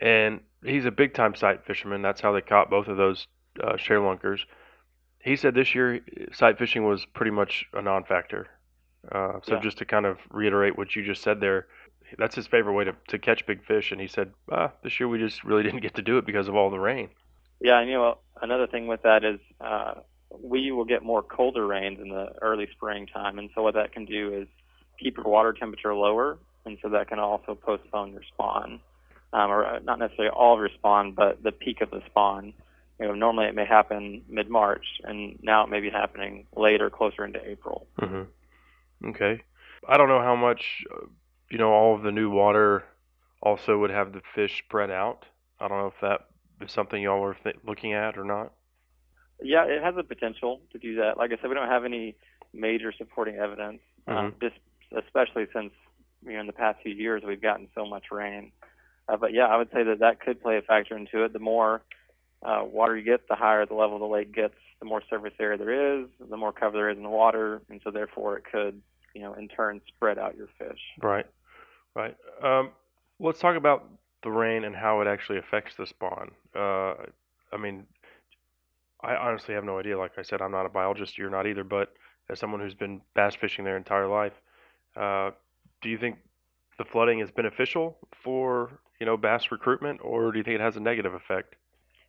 and he's a big time sight fisherman. That's how they caught both of those uh, sharelunkers. He said this year sight fishing was pretty much a non-factor. Uh, so Yeah. just to kind of reiterate what you just said there, that's his favorite way to, to catch big fish. And he said, ah, this year we just really didn't get to do it because of all the rain. Yeah, and you know another thing with that is uh, we will get more colder rains in the early spring time, and so what that can do is keep your water temperature lower, and so that can also postpone your spawn, um, or uh, not necessarily all of your spawn, but the peak of the spawn. You know, normally it may happen mid-March, and now it may be happening later, closer into April. hmm Okay. I don't know how much, uh, you know, all of the new water also would have the fish spread out. I don't know if that is something y'all are th- looking at or not. Yeah, it has the potential to do that. Like I said, we don't have any major supporting evidence, um, Mhm. just especially since you know in the past few years we've gotten so much rain. Uh, but yeah, I would say that that could play a factor into it. The more uh, water you get, the higher the level the lake gets. The more surface area there is, the more cover there is in the water, and so therefore it could, you know, in turn spread out your fish. Right. Right. Um, let's talk about the rain and how it actually affects the spawn. Uh, I mean, I honestly have no idea. Like I said, I'm not a biologist. You're not either. But as someone who's been bass fishing their entire life, uh, do you think the flooding is beneficial for you know bass recruitment, or do you think it has a negative effect?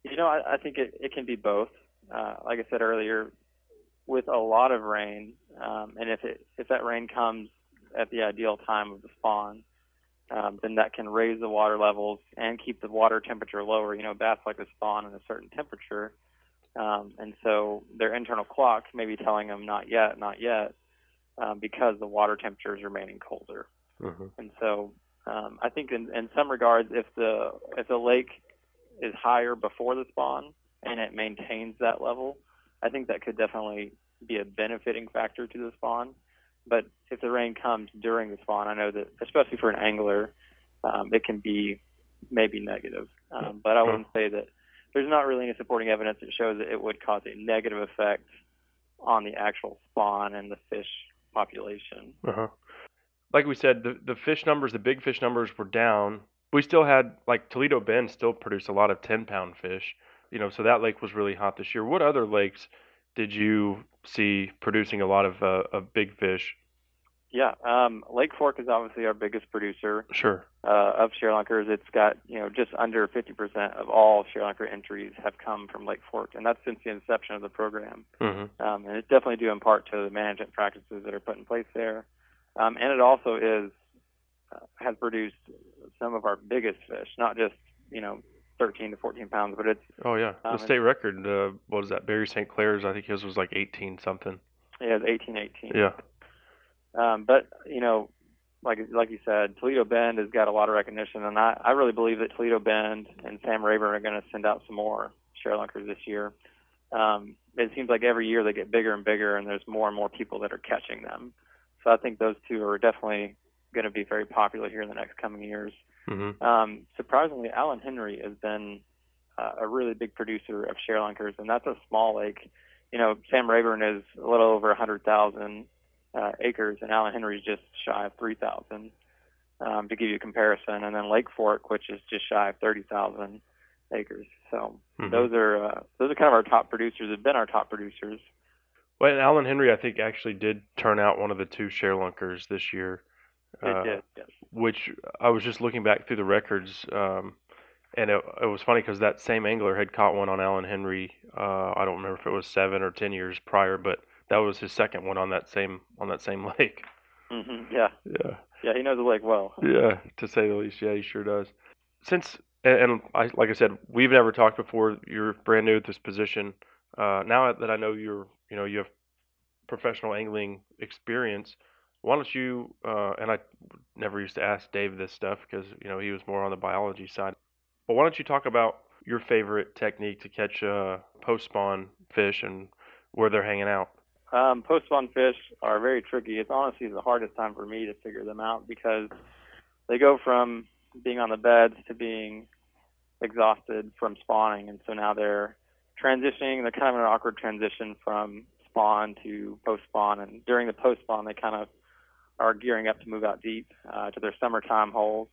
You know, I, I think it, it can be both. Uh, like I said earlier, with a lot of rain, um, and if it if that rain comes at the ideal time of the spawn, um, then that can raise the water levels and keep the water temperature lower. You know, bass like to spawn in a certain temperature, um, and so their internal clock may be telling them not yet, not yet, um, because the water temperature is remaining colder. Mm-hmm. And so um, I think in, in some regards, if the if the lake is higher before the spawn and it maintains that level, I think that could definitely be a benefiting factor to the spawn. But if the rain comes during the spawn, I know that especially for an angler, um, it can be maybe negative. Um, but I wouldn't say that there's not really any supporting evidence that shows that it would cause a negative effect on the actual spawn and the fish population. Uh-huh. Like we said, the the fish numbers, the big fish numbers were down. We still had like Toledo Bend still produced a lot of ten pound fish. You know, so that lake was really hot this year. What other lakes did you see producing a lot of uh, of big fish? Yeah, um, Lake Fork is obviously our biggest producer Sure. uh, of ShareLunkers. It's got you know just under 50% of all ShareLunker entries have come from Lake Fork, and that's since the inception of the program. Mm-hmm. Um, and it's definitely due in part to the management practices that are put in place there. Um, and it also is uh, has produced some of our biggest fish, not just you know 13 to 14 pounds, but it's Oh yeah, the Um, state record. Uh, what is that? Barry St. Clair's. I think his was like eighteen something. yeah, it's 18, 18. Yeah. Um, but you know, like like you said, Toledo Bend has got a lot of recognition, and I, I really believe that Toledo Bend and Sam Rayburn are going to send out some more ShareLunkers this year. Um, it seems like every year they get bigger and bigger, and there's more and more people that are catching them. So I think those two are definitely going to be very popular here in the next coming years. Mm-hmm. Um, surprisingly, Alan Henry has been uh, a really big producer of sharelunkers, and that's a small lake. You know, Sam Rayburn is a little over 100,000 uh, acres, and Alan Henry's just shy of 3,000. Um, to give you a comparison, and then Lake Fork, which is just shy of 30,000 acres. So Mhm. those are uh, those are kind of our top producers. Have been our top producers. Well, and Alan Henry, I think, actually did turn out one of the two sharelunkers this year. It uh, did. Which I was just looking back through the records, um, and it, it was funny because that same angler had caught one on Alan Henry. Uh, I don't remember if it was seven or ten years prior, but that was his second one on that same on that same lake. Mm-hmm, Yeah, Yeah. yeah, he knows the lake well. Yeah, to say the least. Yeah, he sure does. Since and, and I like I said, we've never talked before. You're brand new at this position. Uh, now that I know you're, you know, you have professional angling experience. Why don't you? Uh, and I never used to ask Dave this stuff because you know he was more on the biology side. But why don't you talk about your favorite technique to catch uh, post spawn fish and where they're hanging out? Um, post spawn fish are very tricky. It's honestly the hardest time for me to figure them out because they go from being on the beds to being exhausted from spawning, and so now they're transitioning. They're kind of an awkward transition from spawn to post spawn, and during the post spawn, they kind of are gearing up to move out deep uh, to their summertime holes,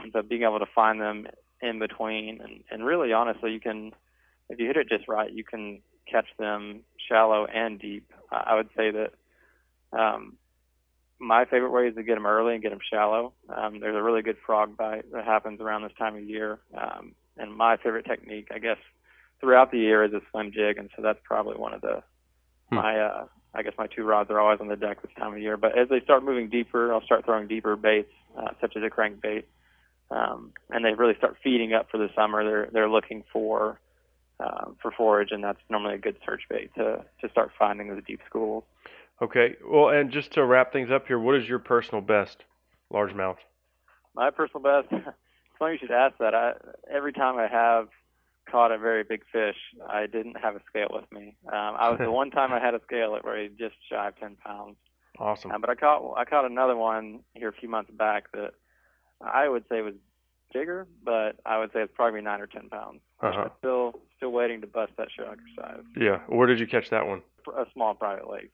and so being able to find them in between, and, and really honestly, you can if you hit it just right, you can catch them shallow and deep. I would say that um, my favorite way is to get them early and get them shallow. Um, there's a really good frog bite that happens around this time of year, um, and my favorite technique, I guess, throughout the year is a swim jig, and so that's probably one of the my uh, I guess my two rods are always on the deck this time of year. But as they start moving deeper, I'll start throwing deeper baits, uh, such as a crankbait, um, and they really start feeding up for the summer. They're they're looking for um, for forage, and that's normally a good search bait to to start finding those deep schools. Okay. Well, and just to wrap things up here, what is your personal best largemouth? My personal best. It's funny you should ask that. I every time I have caught a very big fish, I didn't have a scale with me. Um, I was the one time I had a scale it weighed just shy of ten pounds. Awesome. Uh, but I caught I caught another one here a few months back that I would say was bigger, but I would say it's probably nine or ten pounds. Uh-huh. I'm still still waiting to bust that shark size. Yeah. Where did you catch that one? A small private lake.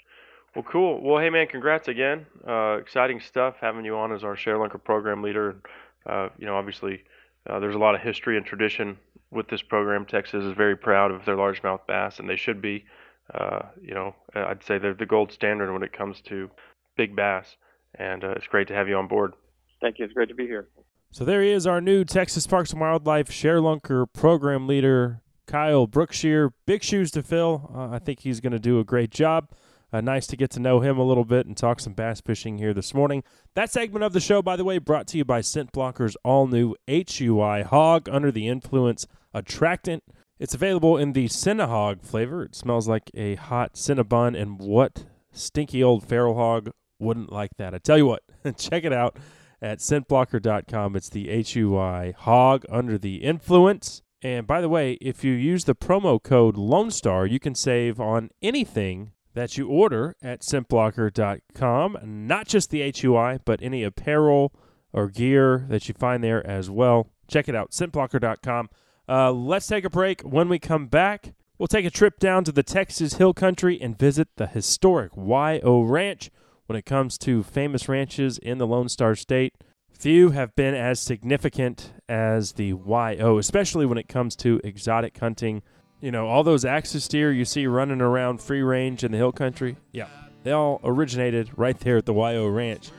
Well, cool. Well, hey man, congrats again. Uh, exciting stuff having you on as our ShareLunker program leader. Uh, you know, obviously, uh, there's a lot of history and tradition with this program. Texas is very proud of their largemouth bass, and they should be. Uh, you know, I'd say they're the gold standard when it comes to big bass, and uh, it's great to have you on board. Thank you. It's great to be here. So there he is, our new Texas Parks and Wildlife ShareLunker program leader, Kyle Brookshear. Big shoes to fill. Uh, I think he's going to do a great job. Uh, nice to get to know him a little bit and talk some bass fishing here this morning. That segment of the show, by the way, brought to you by Scent Blocker's all new HUI Hog Under the Influence Attractant. It's available in the Cinnahog flavor. It smells like a hot Cinnabon, and what stinky old feral hog wouldn't like that? I tell you what, check it out at scentblocker.com. It's the HUI Hog Under the Influence. And by the way, if you use the promo code Lone Star, you can save on anything that you order at scentblocker.com. Not just the HUI, but any apparel or gear that you find there as well. Check it out, scentblocker.com. Uh, let's take a break. When we come back, we'll take a trip down to the Texas Hill Country and visit the historic YO Ranch. When it comes to famous ranches in the Lone Star State, few have been as significant as the YO, especially when it comes to exotic hunting. You know, all those axis deer you see running around free range in the hill country, yeah, they all originated right there at the YO Ranch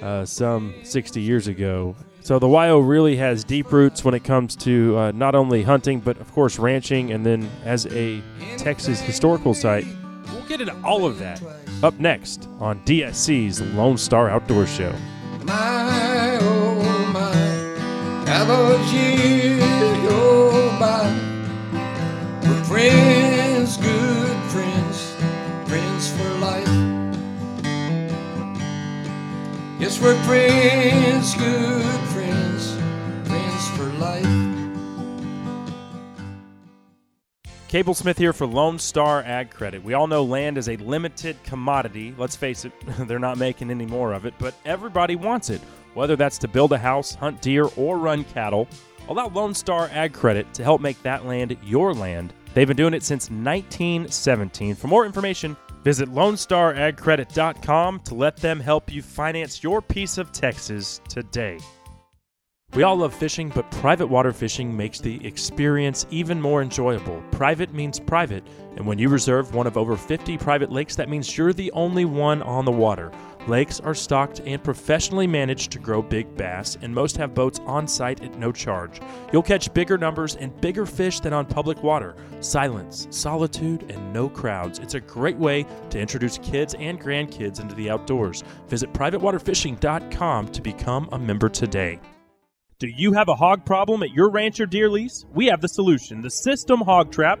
uh, some 60 years ago. So the YO really has deep roots when it comes to uh, not only hunting, but of course ranching, and then as a Texas historical site. We'll get into all of that up next on DSC's Lone Star Outdoor Show. My, oh my, friends, good friends, friends for life. Yes, we're friends, good friends, friends for life. Cable Smith here for Lone Star Ag Credit. We all know land is a limited commodity. Let's face it, they're not making any more of it, but everybody wants it. Whether that's to build a house, hunt deer, or run cattle, Allow Lone Star Ag Credit to help make that land your land. They've been doing it since 1917. For more information, visit LoneStarAgCredit.com to let them help you finance your piece of Texas today. We all love fishing, but private water fishing makes the experience even more enjoyable. Private means private, and when you reserve one of over 50 private lakes, that means you're the only one on the water. Lakes are stocked and professionally managed to grow big bass, and most have boats on site at no charge. You'll catch bigger numbers and bigger fish than on public water. Silence, solitude, and no crowds. It's a great way to introduce kids and grandkids into the outdoors. Visit privatewaterfishing.com to become a member today. Do you have a hog problem at your ranch or deer lease? We have the solution. The System Hog Trap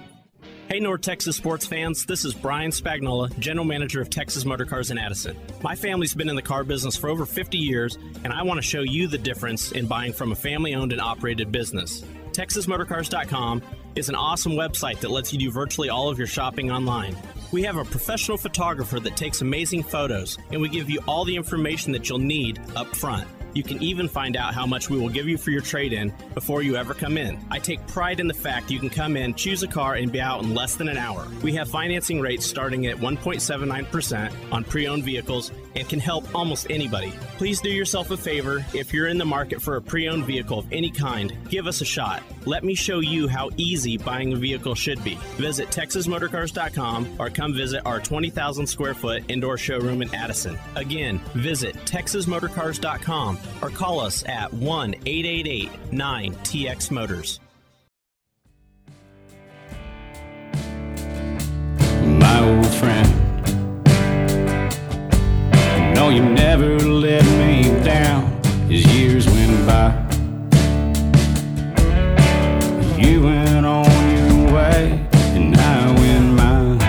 Hey, North Texas sports fans, this is Brian Spagnola, General Manager of Texas Motor Cars in Addison. My family's been in the car business for over 50 years, and I want to show you the difference in buying from a family owned and operated business. TexasMotorcars.com is an awesome website that lets you do virtually all of your shopping online. We have a professional photographer that takes amazing photos, and we give you all the information that you'll need up front. You can even find out how much we will give you for your trade in before you ever come in. I take pride in the fact you can come in, choose a car, and be out in less than an hour. We have financing rates starting at 1.79% on pre owned vehicles and can help almost anybody. Please do yourself a favor if you're in the market for a pre owned vehicle of any kind, give us a shot. Let me show you how easy buying a vehicle should be. Visit TexasMotorcars.com or come visit our 20,000 square foot indoor showroom in Addison. Again, visit TexasMotorcars.com or call us at 1 888 9TX Motors. my old friend. No, you never let me down as years went by. You went on your way, and I went mine.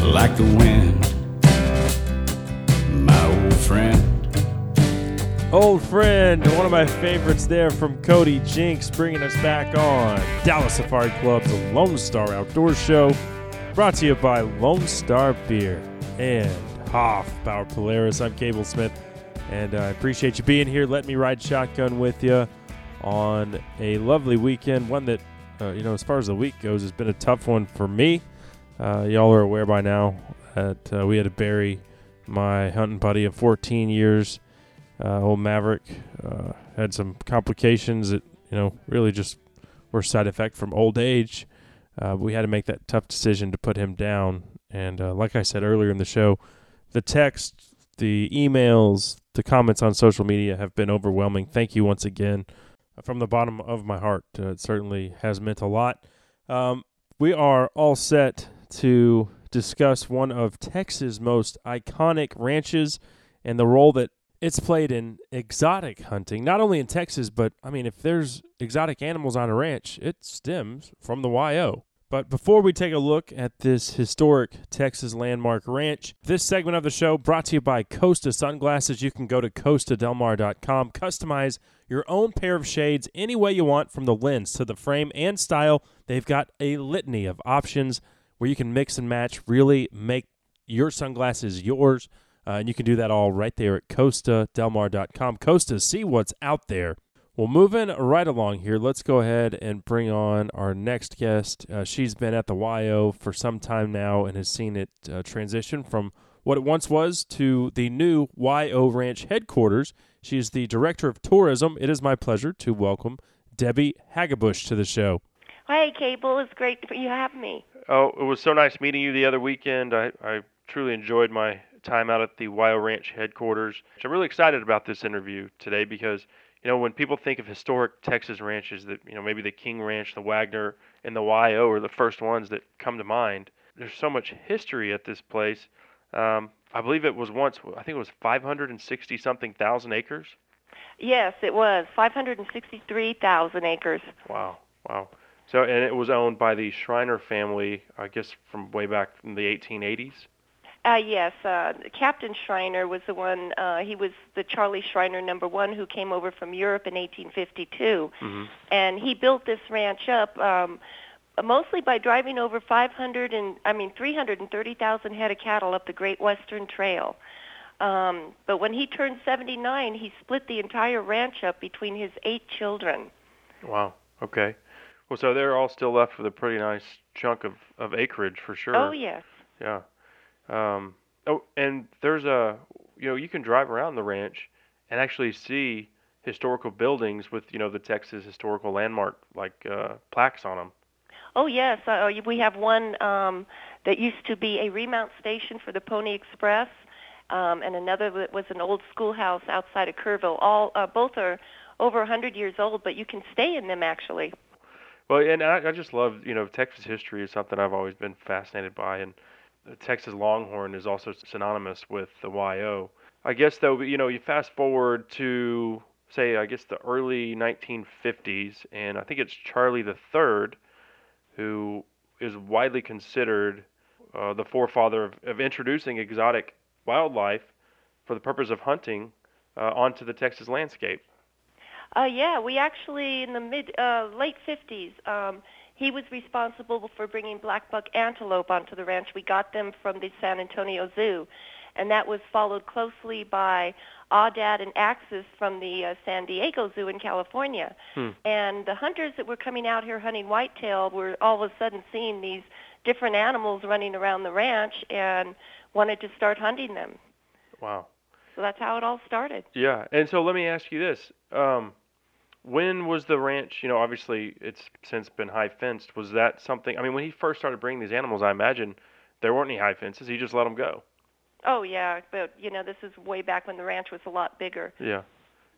Like the wind, my old friend. Old friend, one of my favorites there from Cody Jinks, bringing us back on Dallas Safari Club's Lone Star Outdoor Show, brought to you by Lone Star Beer and Hoff Power Polaris. I'm Cable Smith, and I appreciate you being here. Let me ride shotgun with you on a lovely weekend. One that, uh, you know, as far as the week goes, has been a tough one for me. Uh, y'all are aware by now that uh, we had to bury my hunting buddy of 14 years uh, old Maverick uh, had some complications that you know really just were side effect from old age. Uh, we had to make that tough decision to put him down. And uh, like I said earlier in the show, the text, the emails, the comments on social media have been overwhelming. Thank you once again from the bottom of my heart. Uh, it certainly has meant a lot. Um, we are all set to discuss one of Texas' most iconic ranches and the role that it's played in exotic hunting, not only in Texas, but I mean, if there's exotic animals on a ranch, it stems from the YO. But before we take a look at this historic Texas landmark ranch, this segment of the show brought to you by Costa Sunglasses. You can go to costadelmar.com, customize your own pair of shades any way you want from the lens to the frame and style. They've got a litany of options where you can mix and match, really make your sunglasses yours. Uh, and you can do that all right there at costadelmar.com. Costa, see what's out there. Well, moving right along here, let's go ahead and bring on our next guest. Uh, she's been at the YO for some time now and has seen it uh, transition from what it once was to the new YO Ranch headquarters. She is the director of tourism. It is my pleasure to welcome Debbie Hagabush to the show. Hey, Cable. It's great for you to have me. Oh, it was so nice meeting you the other weekend. I, I truly enjoyed my time out at the YO Ranch headquarters. I'm really excited about this interview today because, you know, when people think of historic Texas ranches, that you know maybe the King Ranch, the Waggoner, and the YO are the first ones that come to mind. There's so much history at this place. Um, I believe it was once, I think it was 560 something thousand acres. Yes, it was 563,000 acres. Wow, wow. So, and it was owned by the Schreiner family, I guess, from way back in the 1880s. Uh, yes, uh, Captain Schreiner was the one. Uh, he was the Charlie Schreiner number one who came over from Europe in 1852, Mm-hmm. and he built this ranch up um, mostly by driving over 500 and I mean 330,000 head of cattle up the Great Western Trail. Um, but when he turned 79, he split the entire ranch up between his eight children. Wow. Okay. Well, so they're all still left with a pretty nice chunk of, of acreage for sure. Oh yes. Yeah. Um, oh, and there's a, you know, you can drive around the ranch and actually see historical buildings with, you know, the Texas historical landmark like uh, plaques on them. Oh yes, uh, we have one um, that used to be a remount station for the Pony Express, um, and another that was an old schoolhouse outside of Kerrville. All uh, both are over a 100 years old, but you can stay in them actually. Well, and I, I just love, you know, Texas history is something I've always been fascinated by, and Texas Longhorn is also synonymous with the YO. I guess though, you know, you fast forward to say, I guess the early 1950s, and I think it's Charlie the Third, who is widely considered uh, the forefather of, of introducing exotic wildlife for the purpose of hunting uh, onto the Texas landscape. Uh, yeah, we actually in the mid uh, late 50s. Um, he was responsible for bringing black buck antelope onto the ranch. We got them from the San Antonio Zoo, and that was followed closely by Aoudad and Axis from the uh, San Diego Zoo in California. Hmm. And the hunters that were coming out here hunting whitetail were all of a sudden seeing these different animals running around the ranch and wanted to start hunting them. Wow. So that's how it all started. Yeah, and so let me ask you this: um, When was the ranch? You know, obviously it's since been high fenced. Was that something? I mean, when he first started bringing these animals, I imagine there weren't any high fences. He just let them go. Oh yeah, but you know this is way back when the ranch was a lot bigger. Yeah.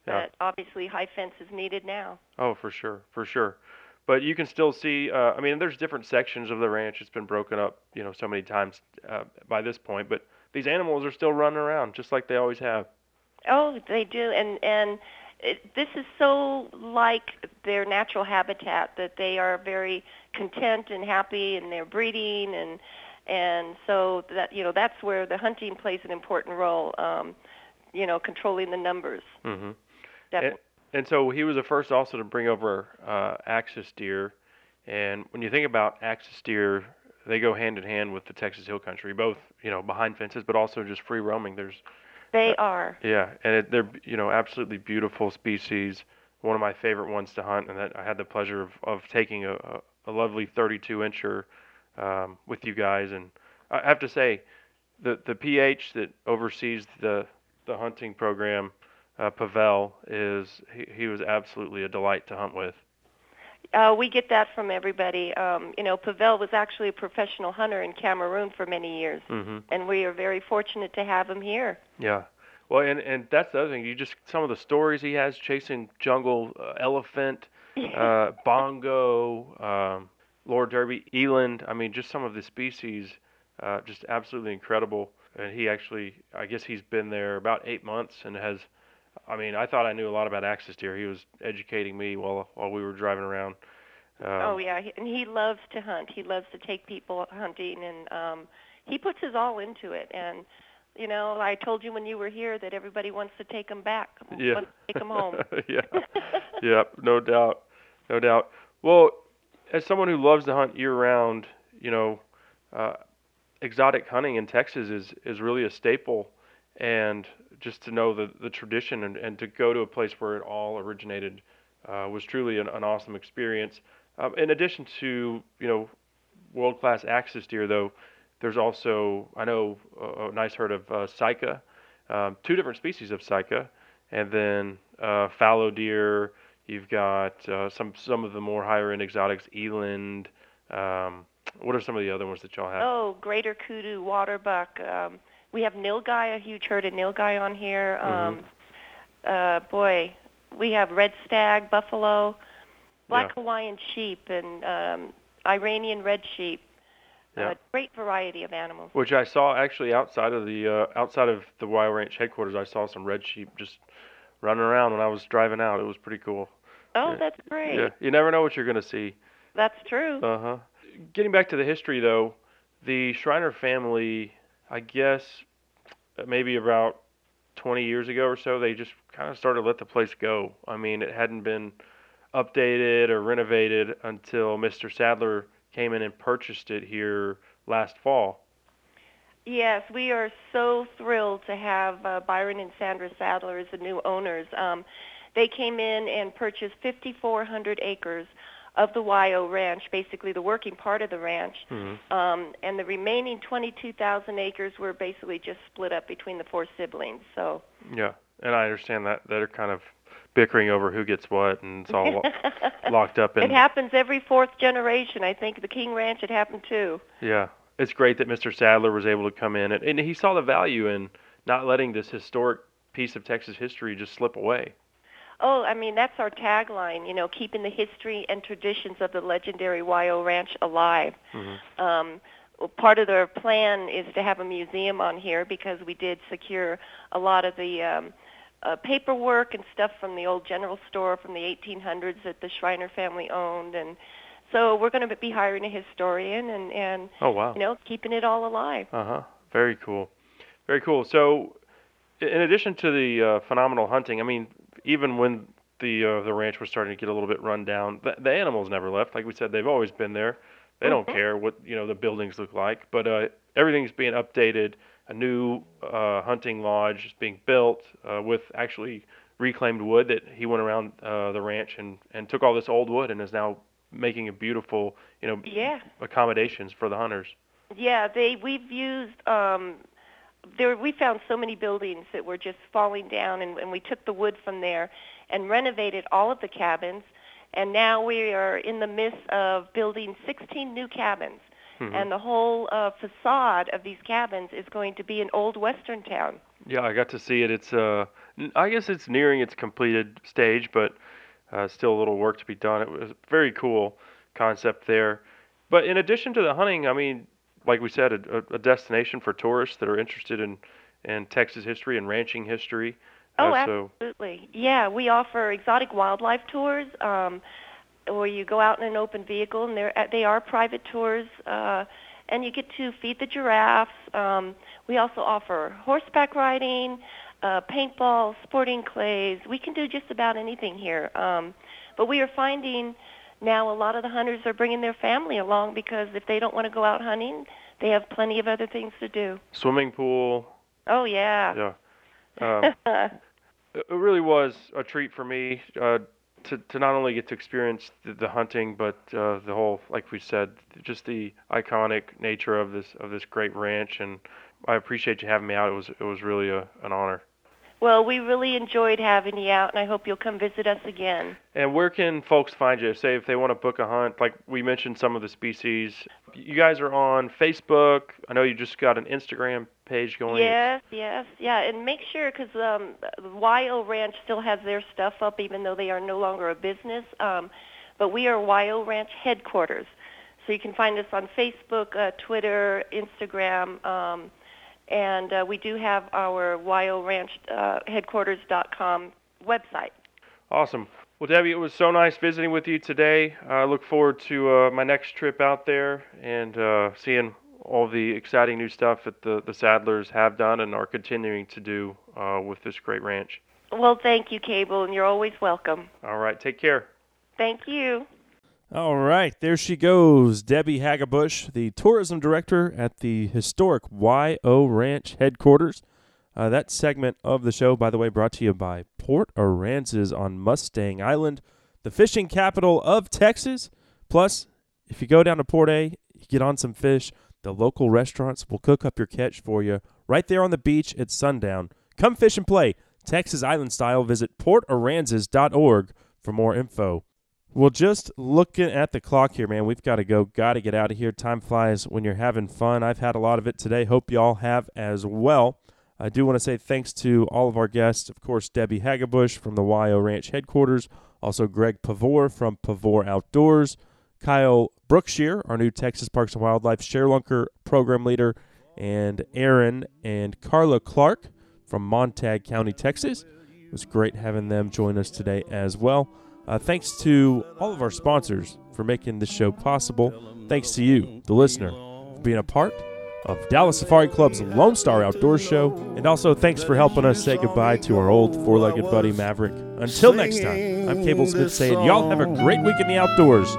Yeah. But obviously high fence is needed now. Oh, for sure, for sure. But you can still see. Uh, I mean, there's different sections of the ranch. It's been broken up, you know, so many times uh, by this point. But these animals are still running around just like they always have. Oh, they do, and and it, this is so like their natural habitat that they are very content and happy, and they're breeding, and and so that you know that's where the hunting plays an important role. Um, you know, controlling the numbers. Mm-hmm. And, Definitely. and so he was the first also to bring over uh, axis deer. And when you think about axis deer, they go hand in hand with the Texas Hill Country, both you know behind fences, but also just free roaming. There's They are. yeah, and it, they're you know absolutely beautiful species. One of my favorite ones to hunt, and that I had the pleasure of, of taking a, a, lovely 32 incher um, with you guys. And I have to say, the the PH that oversees the the hunting program, uh, Pavel, is he, he was absolutely a delight to hunt with. Uh, we get that from everybody. Um, you know, Pavel was actually a professional hunter in Cameroon for many years, hmm and we are very fortunate to have him here. Yeah. Well, and and that's the other thing. You just some of the stories he has chasing jungle uh, elephant, uh, bongo, um, Lord Derby, eland. I mean, just some of the species, uh, just absolutely incredible. And he actually, I guess he's been there about eight months and has. I mean, I thought I knew a lot about axis deer. He was educating me while while we were driving around. Um, oh yeah, he- and he loves to hunt. He loves to take people hunting, and um, he puts his all into it. And you know, I told you when you were here that everybody wants to take him back, Yeah. wants to take him home. yeah. yeah, no doubt. No doubt. Well, as someone who loves to hunt year round, you know, uh, exotic hunting in Texas is, is really a staple. And just to know the, the tradition and, and to go to a place where it all originated uh, was truly an, an awesome experience. Um, in addition to, you know, world class axis deer, though, there's also, I know, a, a nice herd of uh, um, two different species of sika, and then uh, fallow deer. You've got uh, some some of the more higher end exotics, eland. Um, what are some of the other ones that y'all have? Oh, greater kudu, water buck. Um, we have nilgai, a huge herd of nilgai on here. Um, uh, boy, we have red stag, buffalo, black Yeah. Hawaiian sheep, and um, Iranian red sheep. Yeah. Uh, great variety of animals. Which I saw actually outside of the uh, outside of the YO Ranch headquarters. I saw some red sheep just running around when I was driving out. It was pretty cool. Oh, Yeah. that's great. Yeah, you never know what you're gonna see. that's true. Uh huh. Getting back to the history, though, the Schreiner family, I guess, maybe about 20 years ago or so, they just kind of started to let the place go. I mean, it hadn't been updated or renovated until Mr. Sadler came in and purchased it here last fall. Yes, we are so thrilled to have uh, Byron and Sandra Sadler as the new owners. Um, they came in and purchased 5,400 acres of the YO Ranch, basically the working part of the ranch, Mm-hmm. um, and the remaining 22,000 acres were basically just split up between the four siblings. So Yeah, and I understand that they're kind of bickering over who gets what, and it's all lo- locked up in. it happens every fourth generation. I think the King Ranch it happened too. Yeah, it's great that Mr. Sadler was able to come in, and, and he saw the value in not letting this historic piece of Texas history just slip away. Oh, I mean that's our tagline. You know, keeping the history and traditions of the legendary YO Ranch alive. Mm-hmm. Um, well, part of their plan is to have a museum on here because we did secure a lot of the um, uh, paperwork and stuff from the old general store from the 1800s that the Schreiner family owned, and so we're going to be hiring a historian and and Oh wow. you know keeping it all alive. Uh huh. Very cool. Very cool. So, in addition to the uh, phenomenal hunting, I mean, even when the uh, the ranch was starting to get a little bit run down, the, the animals never left. Like we said, they've always been there. They don't care what you know the buildings look like, but uh, everything's being updated. A new uh, hunting lodge is being built uh, with actually reclaimed wood that he went around uh, the ranch and and took all this old wood and is now making a beautiful you know Yeah. accommodations for the hunters. Yeah, they we've used um there we found so many buildings that were just falling down and, and we took the wood from there and renovated all of the cabins and now we are in the midst of building 16 new cabins Mhm. and the whole uh, facade of these cabins is going to be an old western town. Yeah, I got to see it. It's uh, I guess it's nearing its completed stage, but uh, still a little work to be done. It was a very cool concept there. But in addition to the hunting, I mean, like we said, a, a destination for tourists that are interested in in Texas history and ranching history. Oh, uh, so absolutely. Yeah, we offer exotic wildlife tours, um, where you go out in an open vehicle, and they're they are private tours, uh, and you get to feed the giraffes. Um, we also offer horseback riding, uh, paintball, sporting clays. We can do just about anything here. Um, but we are finding now a lot of the hunters are bringing their family along because if they don't want to go out hunting, they have plenty of other things to do. swimming pool. Oh yeah. Yeah. Um, it really was a treat for me uh, to to not only get to experience the, the hunting, but uh, the whole, like we said, just the iconic nature of this of this great ranch. And I appreciate you having me out. It was it was really a, an honor. Well, we really enjoyed having you out, and I hope you'll come visit us again. And where can folks find you? Say if they want to book a hunt, like we mentioned some of the species. You guys are on Facebook. I know you just got an Instagram page going. Yes, yes, yeah, and make sure because um, YO Ranch still has their stuff up, even though they are no longer a business. Um, but we are YO Ranch headquarters, so you can find us on Facebook, uh, Twitter, Instagram, um, and uh, we do have our YO Ranch uh, headquarters.com website. Awesome. Well, Debbie, it was so nice visiting with you today. I look forward to uh, my next trip out there and uh, seeing all the exciting new stuff that the, the Sadlers have done and are continuing to do uh, with this great ranch. Well, thank you, Cable, and you're always welcome. All right, take care. Thank you. All right, there she goes, Debbie Hagabush, the tourism director at the historic YO Ranch headquarters. Uh, that segment of the show, by the way, brought to you by Port Aransas on Mustang Island, the fishing capital of Texas. Plus, if you go down to Port A, you get on some fish. The local restaurants will cook up your catch for you right there on the beach at sundown. Come fish and play, Texas Island style. Visit portaransas.org for more info. Well, just looking at the clock here, man, we've got to go. Got to get out of here. Time flies when you're having fun. I've had a lot of it today. Hope y'all have as well. I do want to say thanks to all of our guests. Of course, Debbie Hagabush from the YO Ranch headquarters. Also, Greg Pavor from Pavor Outdoors. Kyle Brookshear, our new Texas Parks and Wildlife Sharelunker program leader. And Aaron and Carla Clark from Montague County, Texas. It was great having them join us today as well. Uh, thanks to all of our sponsors for making this show possible. Thanks to you, the listener, for being a part of Dallas Safari Club's Lone Star Outdoor Show. And also, thanks for helping us say goodbye to our old four legged buddy Maverick. Until next time, I'm Cable Smith saying, y'all have a great week in the outdoors.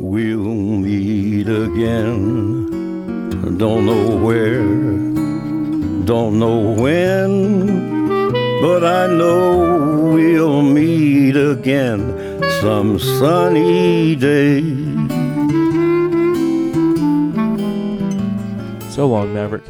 We'll meet again. Don't know where, don't know when, but I know we'll meet again some sunny day. So long, Maverick.